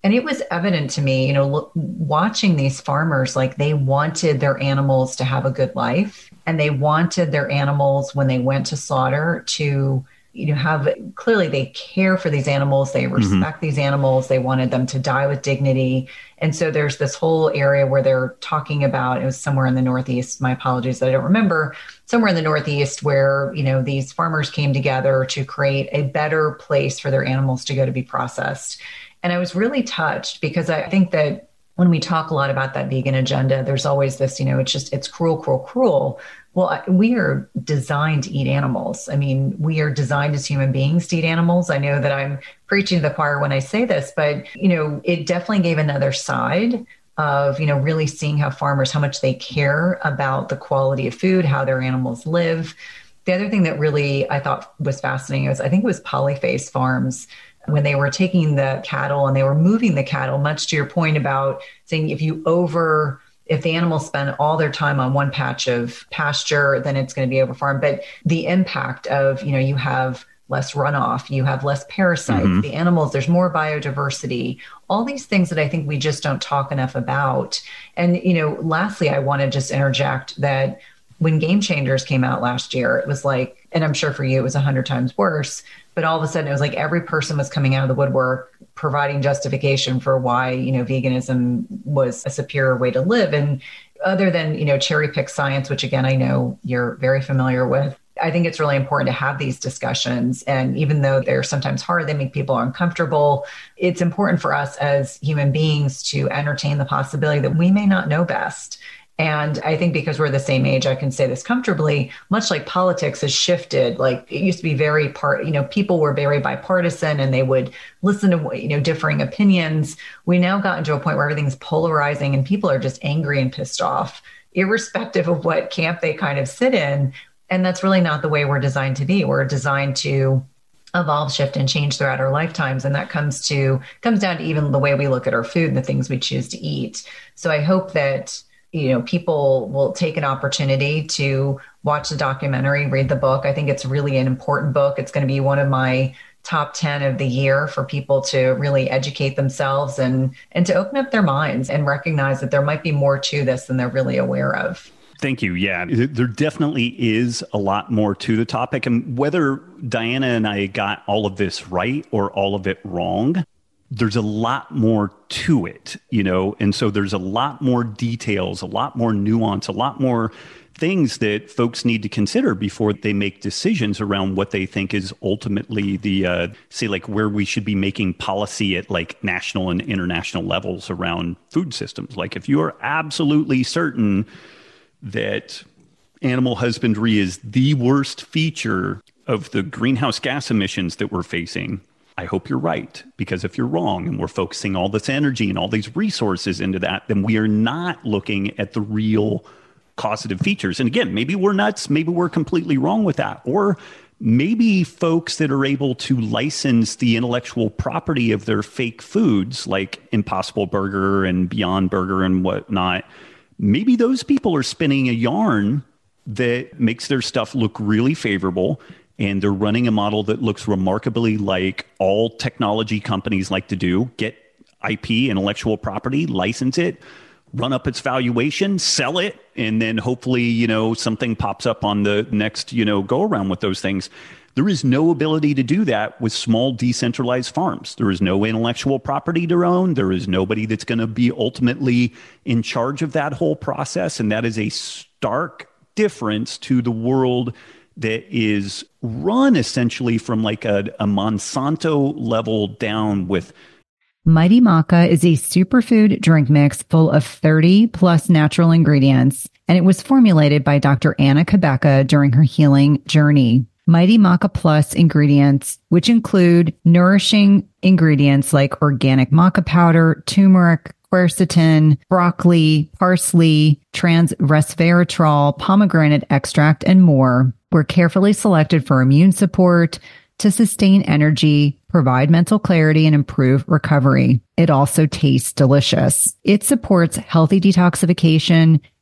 S2: and it was evident to me you know look, watching these farmers like they wanted their animals to have a good life and they wanted their animals when they went to slaughter to you know have clearly they care for these animals they mm-hmm. respect mm-hmm. these animals they wanted them to die with dignity and so there's this whole area where they're talking about it was somewhere in the northeast my apologies i don't remember somewhere in the northeast where you know these farmers came together to create a better place for their animals to go to be processed and I was really touched because I think that when we talk a lot about that vegan agenda, there's always this, you know, it's just, it's cruel, cruel, cruel. Well, we are designed to eat animals. I mean, we are designed as human beings to eat animals. I know that I'm preaching to the choir when I say this, but, you know, it definitely gave another side of, you know, really seeing how farmers, how much they care about the quality of food, how their animals live. The other thing that really I thought was fascinating was I think it was Polyface Farms when they were taking the cattle and they were moving the cattle, much to your point about saying if you over if the animals spend all their time on one patch of pasture, then it's going to be over farm. But the impact of, you know, you have less runoff, you have less parasites, mm-hmm. the animals, there's more biodiversity, all these things that I think we just don't talk enough about. And, you know, lastly, I want to just interject that when Game Changers came out last year, it was like, and I'm sure for you it was a hundred times worse, but all of a sudden it was like every person was coming out of the woodwork providing justification for why you know veganism was a superior way to live. And other than you know cherry pick science which again i know you're very familiar with i think it's really important to have these discussions. And even though they're sometimes hard they make people uncomfortable. It's important for us as human beings to entertain the possibility that we may not know best and I think because we're the same age, I can say this comfortably, much like politics has shifted. Like it used to be very part, you know, people were very bipartisan and they would listen to, you know, differing opinions. We now got into a point where everything's polarizing and people are just angry and pissed off, irrespective of what camp they kind of sit in. And that's really not the way we're designed to be. We're designed to evolve shift and change throughout our lifetimes and that comes to comes down to even the way we look at our food and the things we choose to eat so i hope that you know people will take an opportunity to watch the documentary read the book i think it's really an important book it's going to be one of my top 10 of the year for people to really educate themselves and and to open up their minds and recognize that there might be more to this than they're really aware of
S3: Thank you. Yeah, there definitely is a lot more to the topic. And whether Diana and I got all of this right or all of it wrong, there's a lot more to it, you know, and so there's a lot more details, a lot more nuance, a lot more things that folks need to consider before they make decisions around what they think is ultimately the uh, say like where we should be making policy at like national and international levels around food systems. Like if you are absolutely certain that animal husbandry is the worst feature of the greenhouse gas emissions that we're facing I hope you're right. Because if you're wrong and we're focusing all this energy and all these resources into that, then we are not looking at the real causative features. And again, maybe we're nuts. Maybe we're completely wrong with that. Or maybe folks that are able to license the intellectual property of their fake foods, like Impossible Burger and Beyond Burger and whatnot, maybe those people are spinning a yarn that makes their stuff look really favorable and they're running a model that looks remarkably like all technology companies like to do get IP, intellectual property, license it, run up its valuation, sell it, and then hopefully, you know, something pops up on the next, you know, go around with those things. There is no ability to do that with small decentralized farms. There is no intellectual property to own. There is nobody that's going to be ultimately in charge of that whole process. And that is a stark difference to the world that is run essentially from like a, a Monsanto level down with
S4: Mighty Maca is a superfood drink mix full of 30 plus natural ingredients, and it was formulated by Dr. Anna Cabeca during her healing journey. Mighty Maca Plus ingredients, which include nourishing ingredients like organic maca powder, turmeric,
S2: quercetin, broccoli, parsley, trans resveratrol, pomegranate extract, and more were carefully selected for immune support to sustain energy, provide mental clarity, and improve recovery. It also tastes delicious. It supports healthy detoxification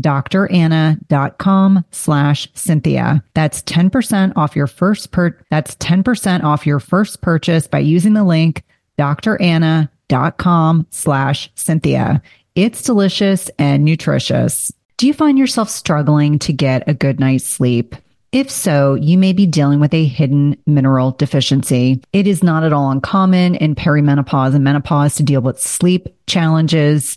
S2: dranna.com slash Cynthia. That's 10% off your first per, that's 10% off your first purchase by using the link dranna.com slash Cynthia. It's delicious and nutritious. Do you find yourself struggling to get a good night's sleep? If so, you may be dealing with a hidden mineral deficiency. It is not at all uncommon in perimenopause and menopause to deal with sleep challenges.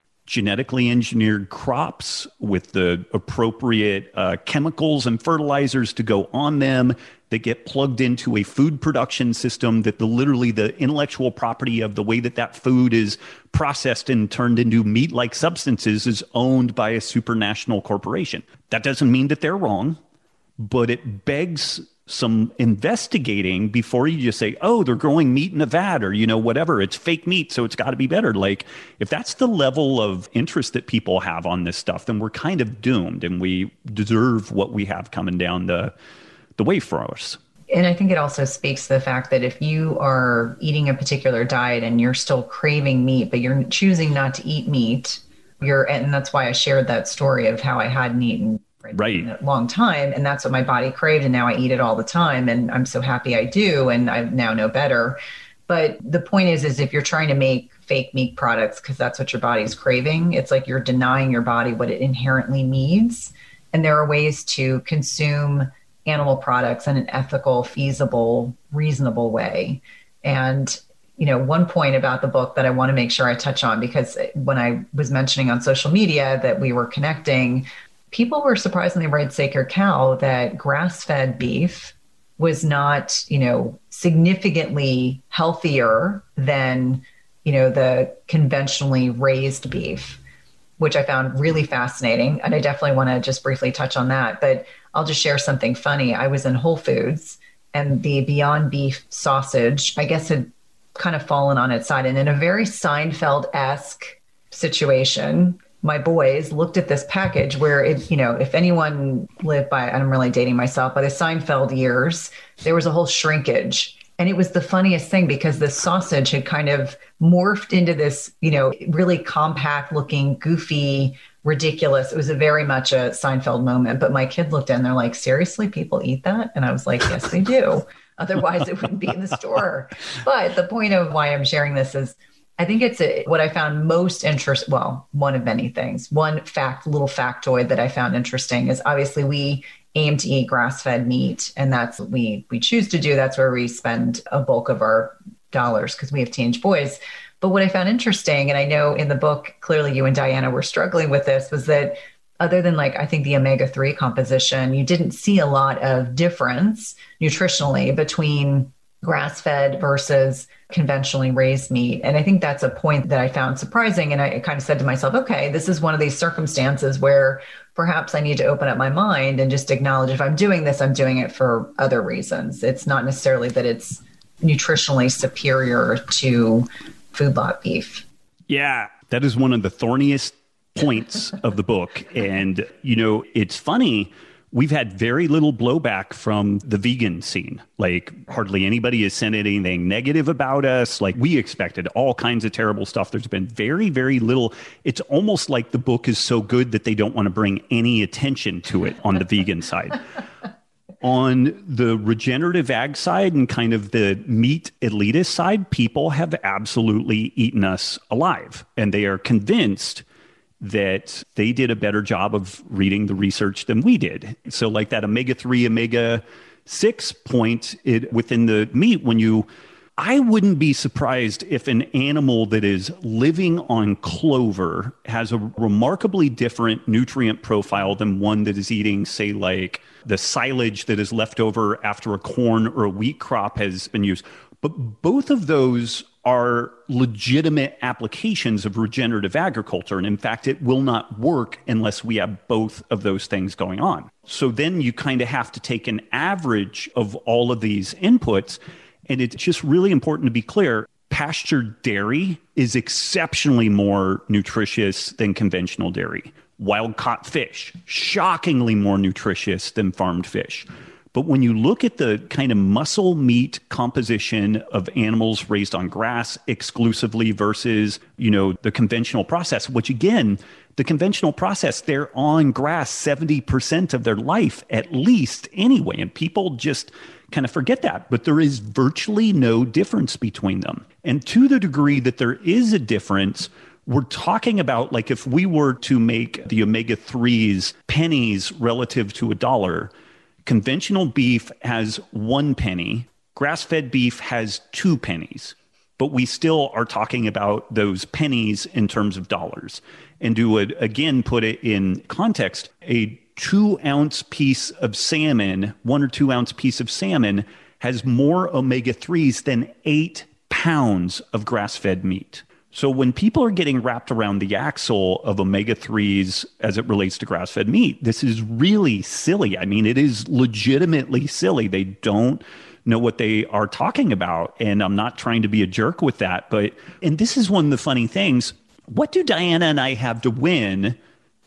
S3: genetically engineered crops with the appropriate uh, chemicals and fertilizers to go on them that get plugged into a food production system that the literally the intellectual property of the way that that food is processed and turned into meat like substances is owned by a supranational corporation. That doesn't mean that they're wrong but it begs some investigating before you just say, oh, they're growing meat in a vat or, you know, whatever. It's fake meat, so it's got to be better. Like, if that's the level of interest that people have on this stuff, then we're kind of doomed and we deserve what we have coming down the, the way for us.
S5: And I think it also speaks to the fact that if you are eating a particular diet and you're still craving meat, but you're choosing not to eat meat, you're, and that's why I shared that story of how I hadn't eaten
S3: right.
S5: a long time and that's what my body craved and now i eat it all the time and i'm so happy i do and i now know better. But the point is is if you're trying to make fake meat products because that's what your body's craving it's like you're denying your body what it inherently needs. And there are ways to consume animal products in an ethical feasible reasonable way. And you know one point about the book that i want to make sure i touch on because when i was mentioning on social media that we were connecting people were surprisingly read Sacred Cow that grass fed beef was not, you know, significantly healthier than, you know, the conventionally raised beef, which I found really fascinating. And I definitely want to just briefly touch on that. But I'll just share something funny. I was in Whole Foods and the Beyond Beef sausage, I guess, had kind of fallen on its side. And in a very Seinfeld esque situation, my boys looked at this package where if you know if anyone lived by i'm really dating myself by the seinfeld years there was a whole shrinkage
S2: And it was the funniest thing because the sausage had kind of morphed into this, you know, really compact looking, goofy, ridiculous. It was a very much a Seinfeld moment. But my kid looked in they're like, seriously, people eat that? And I was like, yes, they do. Otherwise, it wouldn't be in the store. But the point of why I'm sharing this is I think it's a, what I found most interesting. Well, one of many things. One fact, little factoid that I found interesting is obviously we aim to eat grass-fed meat, and that's what we we choose to do. That's where we spend a bulk of our dollars because we have teenage boys. But what I found interesting, and I know in the book, clearly you and Diana were struggling with this, was that other than like I think the omega 3 composition, you didn't see a lot of difference nutritionally between grass fed versus conventionally raised meat. And I think that's a point that I found surprising. And I kind of said to myself, okay, this is one of these circumstances where perhaps I need to open up my mind and just acknowledge if I'm doing this, I'm doing it for other reasons. It's not necessarily that it's nutritionally superior to food lot beef.
S3: Yeah, that is one of the thorniest points of the book. And, you know, it's funny we've had very little blowback from the vegan scene. Like hardly anybody has said anything negative about us. Like we expected all kinds of terrible stuff. There's been very, very little. It's almost like the book is so good that they don't want to bring any attention to it on the vegan side. On the regenerative ag side and kind of the meat elitist side, people have absolutely eaten us alive. And they are convinced that they did a better job of reading the research than we did. So, like that omega 3, omega 6 point it, within the meat, when you I wouldn't be surprised if an animal that is living on clover has a remarkably different nutrient profile than one that is eating, say, like the silage that is left over after a corn or a wheat crop has been used. But both of those are legitimate applications of regenerative agriculture. And in fact, it will not work unless we have both of those things going on. So then you kind of have to take an average of all of these inputs. And it's just really important to be clear pasture dairy is exceptionally more nutritious than conventional dairy. Wild caught fish, shockingly more nutritious than farmed fish. But when you look at the kind of muscle meat composition of animals raised on grass exclusively versus, you know, the conventional process, which again, the conventional process, they're on grass 70% of their life at least anyway. And people just kind of forget that. But there is virtually no difference between them. And to the degree that there is a difference, we're talking about like if we were to make the omega 3s pennies relative to a dollar Conventional beef has one penny, grass fed beef has two pennies, but we still are talking about those pennies in terms of dollars. And to again put it in context, a two ounce piece of salmon, one or two ounce piece of salmon, has more omega 3s than eight pounds of grass fed meat. So when people are getting wrapped around the axle of omega 3s as it relates to grass fed meat, this is really silly. I mean, it is legitimately silly. They don't know what they are talking about. And I'm not trying to be a jerk with that. But, and this is one of the funny things. What do Diana and I have to win,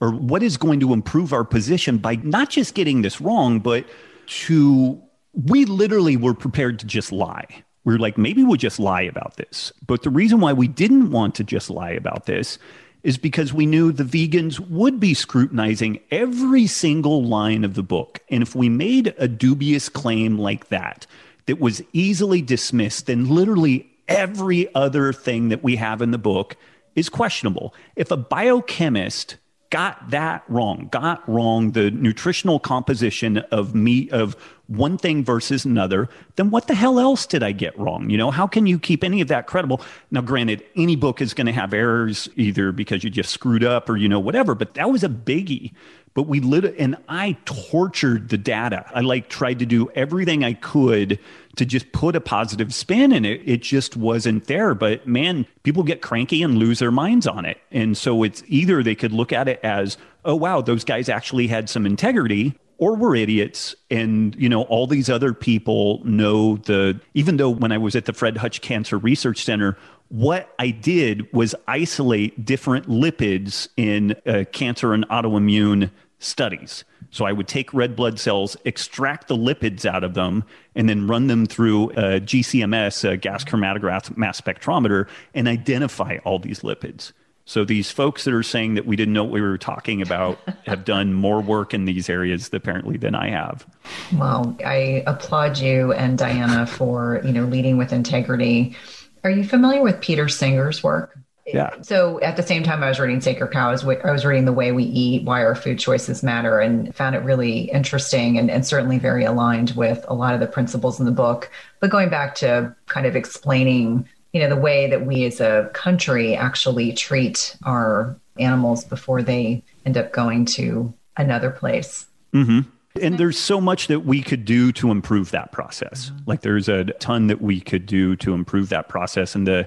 S3: or what is going to improve our position by not just getting this wrong, but to, we literally were prepared to just lie we were like, maybe we'll just lie about this. But the reason why we didn't want to just lie about this is because we knew the vegans would be scrutinizing every single line of the book. And if we made a dubious claim like that, that was easily dismissed, then literally every other thing that we have in the book is questionable. If a biochemist got that wrong, got wrong the nutritional composition of meat of one thing versus another, then what the hell else did I get wrong? You know, how can you keep any of that credible? Now, granted, any book is going to have errors either because you just screwed up or, you know, whatever, but that was a biggie. But we lit, and I tortured the data. I like tried to do everything I could to just put a positive spin in it. It just wasn't there. But man, people get cranky and lose their minds on it. And so it's either they could look at it as, oh, wow, those guys actually had some integrity, or we're idiots. And, you know, all these other people know the, even though when I was at the Fred Hutch Cancer Research Center, what I did was isolate different lipids in uh, cancer and autoimmune studies. So I would take red blood cells, extract the lipids out of them, and then run them through a GCMS, a gas chromatograph mass spectrometer, and identify all these lipids. So these folks that are saying that we didn't know what we were talking about have done more work in these areas apparently than I have.
S2: Well, I applaud you and Diana for, you know, leading with integrity. Are you familiar with Peter Singer's work?
S3: Yeah.
S2: So at the same time, I was reading Sacred Cow. I was, I was reading The Way We Eat, Why Our Food Choices Matter, and found it really interesting and, and certainly very aligned with a lot of the principles in the book. But going back to kind of explaining you know the way that we as a country actually treat our animals before they end up going to another place
S3: mm-hmm. and there's so much that we could do to improve that process mm-hmm. like there's a ton that we could do to improve that process and the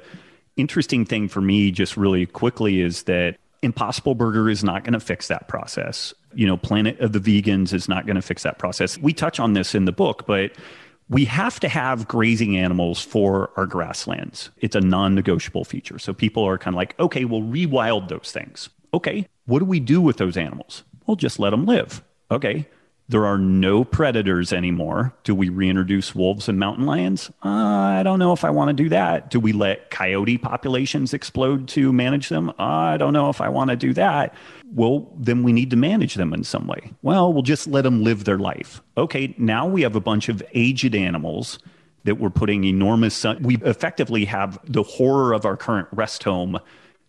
S3: interesting thing for me just really quickly is that impossible burger is not going to fix that process you know planet of the vegans is not going to fix that process we touch on this in the book but we have to have grazing animals for our grasslands. It's a non negotiable feature. So people are kind of like, okay, we'll rewild those things. Okay, what do we do with those animals? We'll just let them live. Okay, there are no predators anymore. Do we reintroduce wolves and mountain lions? Uh, I don't know if I want to do that. Do we let coyote populations explode to manage them? Uh, I don't know if I want to do that. Well, then we need to manage them in some way. Well, we'll just let them live their life. Okay, now we have a bunch of aged animals that we're putting enormous. We effectively have the horror of our current rest home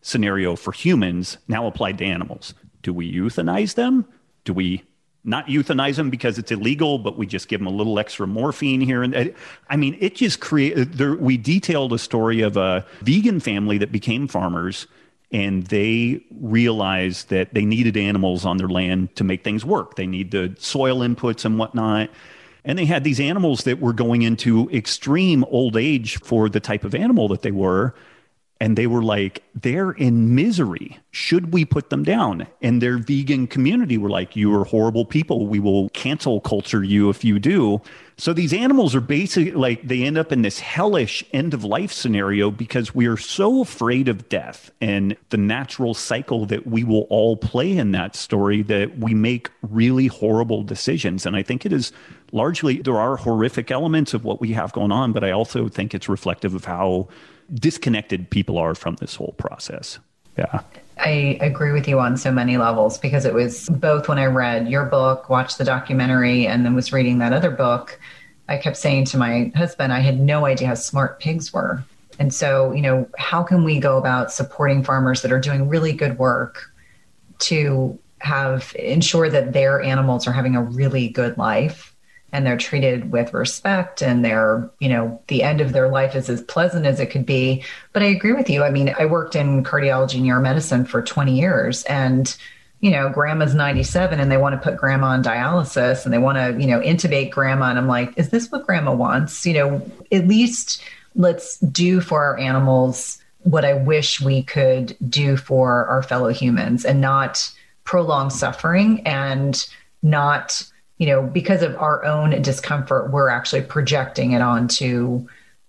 S3: scenario for humans now applied to animals. Do we euthanize them? Do we not euthanize them because it's illegal, but we just give them a little extra morphine here. And I mean, it just created. We detailed a story of a vegan family that became farmers, and they realized that they needed animals on their land to make things work. They need the soil inputs and whatnot. And they had these animals that were going into extreme old age for the type of animal that they were and they were like they're in misery. Should we put them down? And their vegan community were like you are horrible people. We will cancel culture you if you do. So these animals are basically like they end up in this hellish end of life scenario because we are so afraid of death and the natural cycle that we will all play in that story that we make really horrible decisions. And i think it is largely there are horrific elements of what we have going on but i also think it's reflective of how disconnected people are from this whole process. Yeah.
S2: I agree with you on so many levels because it was both when I read your book, watched the documentary, and then was reading that other book. I kept saying to my husband, I had no idea how smart pigs were. And so, you know, how can we go about supporting farmers that are doing really good work to have ensure that their animals are having a really good life and they're treated with respect and they're, you know, the end of their life is as pleasant as it could be. But I agree with you. I mean, I worked in cardiology and neuromedicine for 20 years and you know, grandma's 97 and they want to put grandma on dialysis and they want to, you know, intubate grandma. And I'm like, is this what grandma wants? You know, at least let's do for our animals what I wish we could do for our fellow humans and not prolong suffering and not you know, because of our own discomfort, we're actually projecting it onto,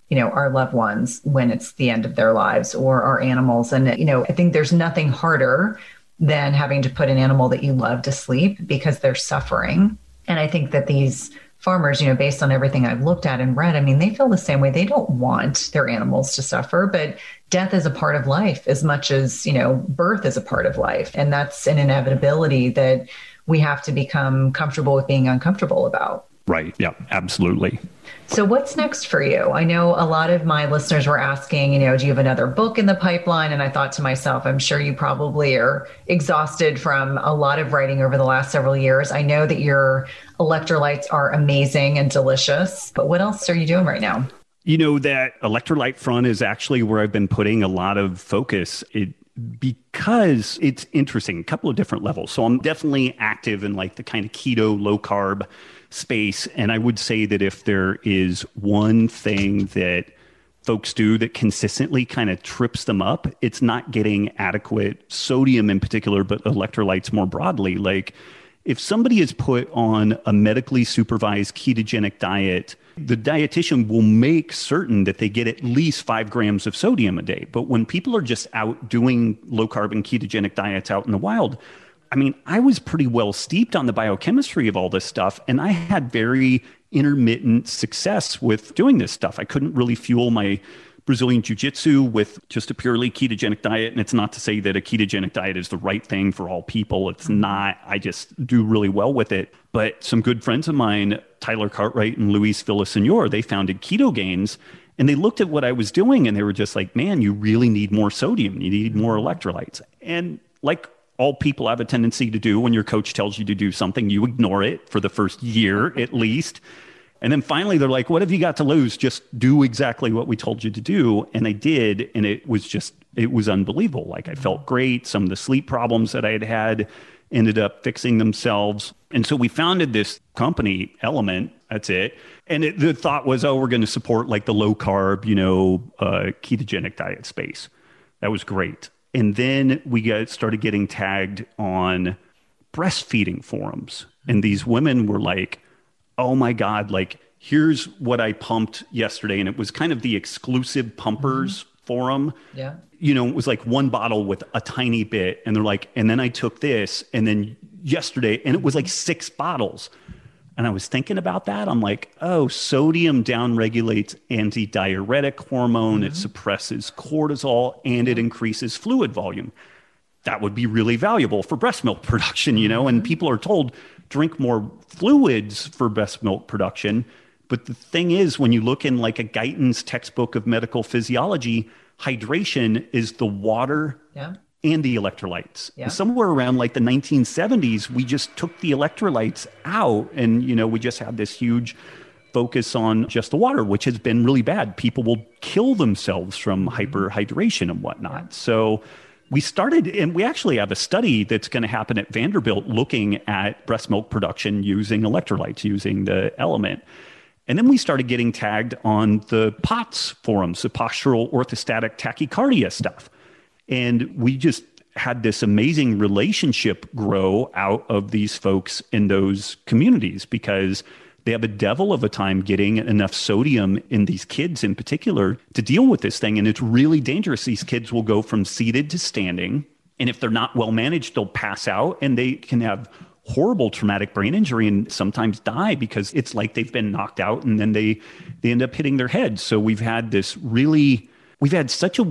S2: you know, our loved ones when it's the end of their lives or our animals. And, you know, I think there's nothing harder than having to put an animal that you love to sleep because they're suffering. And I think that these farmers, you know, based on everything I've looked at and read, I mean, they feel the same way. They don't want their animals to suffer, but death is a part of life as much as, you know, birth is a part of life. And that's an inevitability that we have to become comfortable with being uncomfortable about.
S3: Right. Yeah, absolutely.
S2: So, what's next for you? I know a lot of my listeners were asking, you know, do you have another book in the pipeline? And I thought to myself, I'm sure you probably are exhausted from a lot of writing over the last several years. I know that your electrolytes are amazing and delicious, but what else are you doing right now?
S3: You know, that electrolyte front is actually where I've been putting a lot of focus. It because it's interesting, a couple of different levels. So I'm definitely active in like the kind of keto, low carb space. And I would say that if there is one thing that folks do that consistently kind of trips them up, it's not getting adequate sodium in particular, but electrolytes more broadly. Like if somebody is put on a medically supervised ketogenic diet, the dietitian will make certain that they get at least five grams of sodium a day. But when people are just out doing low carb and ketogenic diets out in the wild, I mean, I was pretty well steeped on the biochemistry of all this stuff, and I had very intermittent success with doing this stuff. I couldn't really fuel my Brazilian Jiu Jitsu with just a purely ketogenic diet. And it's not to say that a ketogenic diet is the right thing for all people. It's mm-hmm. not. I just do really well with it. But some good friends of mine, Tyler Cartwright and Luis Villasenor, they founded Ketogains and they looked at what I was doing and they were just like, man, you really need more sodium. You need more electrolytes. And like all people have a tendency to do when your coach tells you to do something, you ignore it for the first year at least. And then finally, they're like, what have you got to lose? Just do exactly what we told you to do. And I did. And it was just, it was unbelievable. Like I felt great. Some of the sleep problems that I had had ended up fixing themselves. And so we founded this company, Element. That's it. And it, the thought was, oh, we're going to support like the low carb, you know, uh, ketogenic diet space. That was great. And then we got started getting tagged on breastfeeding forums. And these women were like, oh my God, like, here's what I pumped yesterday. And it was kind of the exclusive pumpers mm-hmm. forum.
S2: Yeah.
S3: You know, it was like one bottle with a tiny bit. And they're like, and then I took this. And then yesterday, and it was like six bottles. And I was thinking about that. I'm like, oh, sodium downregulates antidiuretic hormone. Mm-hmm. It suppresses cortisol and it increases fluid volume. That would be really valuable for breast milk production, you know? And mm-hmm. people are told drink more fluids for best milk production. But the thing is, when you look in like a Guyton's textbook of medical physiology, hydration is the water yeah and the electrolytes. Yeah. Somewhere around like the 1970s, we just took the electrolytes out and, you know, we just had this huge focus on just the water, which has been really bad. People will kill themselves from mm-hmm. hyperhydration and whatnot. Yeah. So we started, and we actually have a study that's going to happen at Vanderbilt looking at breast milk production using electrolytes, using the element. And then we started getting tagged on the POTS forums, the postural orthostatic tachycardia stuff. And we just had this amazing relationship grow out of these folks in those communities because they have a devil of a time getting enough sodium in these kids in particular to deal with this thing. And it's really dangerous. These kids will go from seated to standing. And if they're not well managed, they'll pass out and they can have horrible traumatic brain injury and sometimes die because it's like they've been knocked out and then they they end up hitting their head. So we've had this really we've had such a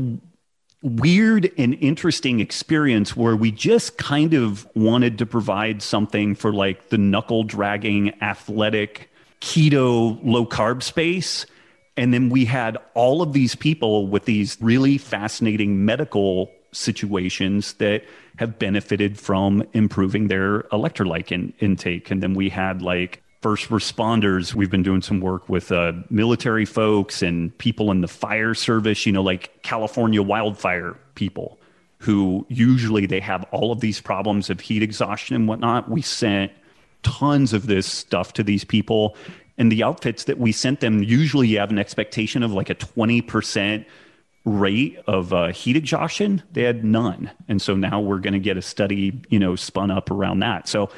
S3: weird and interesting experience where we just kind of wanted to provide something for like the knuckle dragging athletic keto low carb space. And then we had all of these people with these really fascinating medical situations that have benefited from improving their electrolyte in, intake. And then we had like first responders. We've been doing some work with uh, military folks and people in the fire service, you know, like California wildfire people who usually they have all of these problems of heat exhaustion and whatnot. We sent tons of this stuff to these people. And the outfits that we sent them, usually have an expectation of like a 20% rate of uh, heat exhaustion. They had none. And so now we're going to get a study, you know, spun up around that. So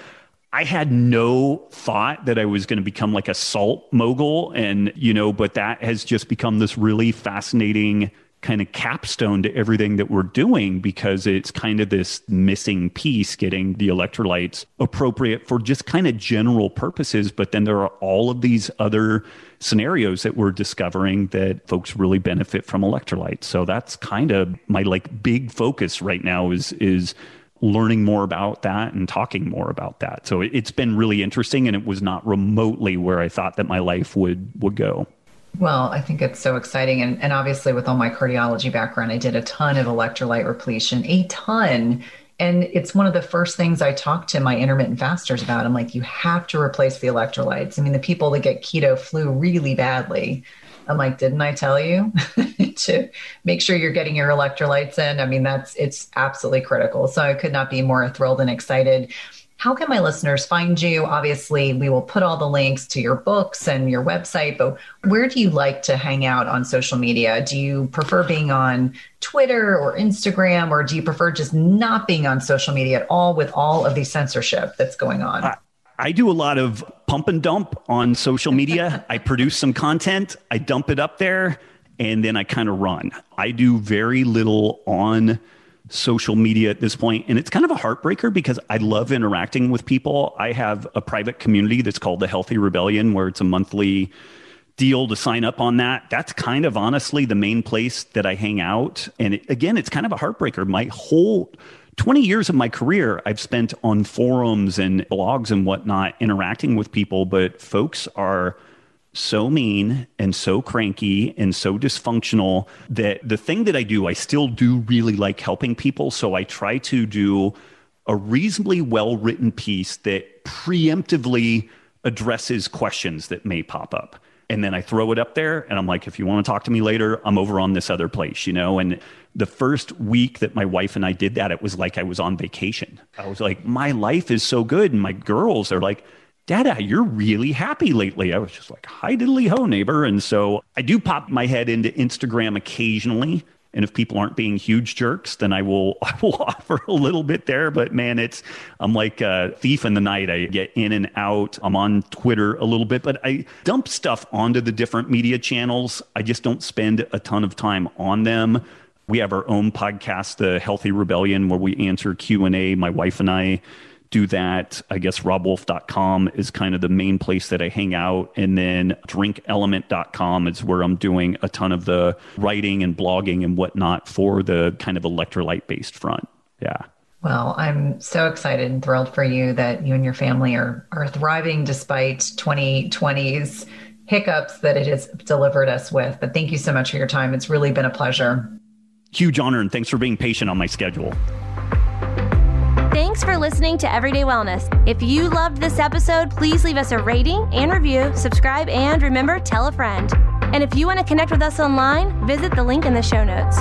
S3: I had no thought that I was going to become like a salt mogul. And, you know, but that has just become this really fascinating kind of capstone to everything that we're doing because it's kind of this missing piece getting the electrolytes appropriate for just kind of general purposes. But then there are all of these other scenarios that we're discovering that folks really benefit from electrolytes. So that's kind of my like big focus right now is, is, learning more about that and talking more about that. So it's been really interesting and it was not remotely where I thought that my life would would go.
S2: Well, I think it's so exciting. And, and obviously, with all my cardiology background, I did a ton of electrolyte repletion, a ton. And it's one of the first things I talk to my intermittent fasters about. I'm like, you have to replace the electrolytes. I mean, the people that get keto flu really badly. I'm like, didn't I tell you to make sure you're getting your electrolytes in? I mean, that's it's absolutely critical. So I could not be more thrilled and excited. How can my listeners find you? Obviously, we will put all the links to your books and your website, but where do you like to hang out on social media? Do you prefer being on Twitter or Instagram, or do you prefer just not being on social media at all with all of the censorship that's going on?
S3: Do a lot of pump and dump on social media. I produce some content, I dump it up there, and then I kind of run. I do very little on social media at this point and it's kind of a heartbreaker because I love interacting with people. I have a private community that's called the Healthy Rebellion where it's a monthly deal to sign up on that. That's kind of honestly the main place that I hang out. And it, again, it's kind of a heartbreaker. My whole 20 years of my career I've spent on forums and blogs and whatnot interacting with people, but folks are so mean and so cranky and so dysfunctional that the thing that I do, I still do really like helping people. So I try to do a reasonably well written piece that preemptively addresses questions that may pop up. And then I throw it up there and I'm like, if you want to talk to me later, I'm over on this other place, you know? And the first week that my wife and I did that, it was like I was on vacation. I was like, my life is so good. And my girls are like, Dada, you're really happy lately. I was just like, hi diddly ho, neighbor. And so I do pop my head into Instagram occasionally. And if people aren't being huge jerks, then I will I will offer a little bit there. But man, it's I'm like a thief in the night. I get in and out. I'm on Twitter a little bit, but I dump stuff onto the different media channels. I just don't spend a ton of time on them. We have our own podcast, The Healthy Rebellion, where we answer Q and A. My wife and I do that. I guess robbwolf.com is kind of the main place that I hang out. And then drinkelement.com is where I'm doing a ton of the writing and blogging and whatnot for the kind of electrolyte based front. Yeah.
S2: Well, I'm so excited and thrilled for you that you and your family are, are thriving despite 2020's hiccups that it has delivered us with. But thank you so much for your time. It's really been a pleasure.
S3: Huge honor, and thanks for being patient on my schedule.
S1: Thanks for listening to Everyday Wellness. If you loved this episode, please leave us a rating and review, subscribe, and remember, tell a friend. And if you want to connect with us online, visit the link in the show notes.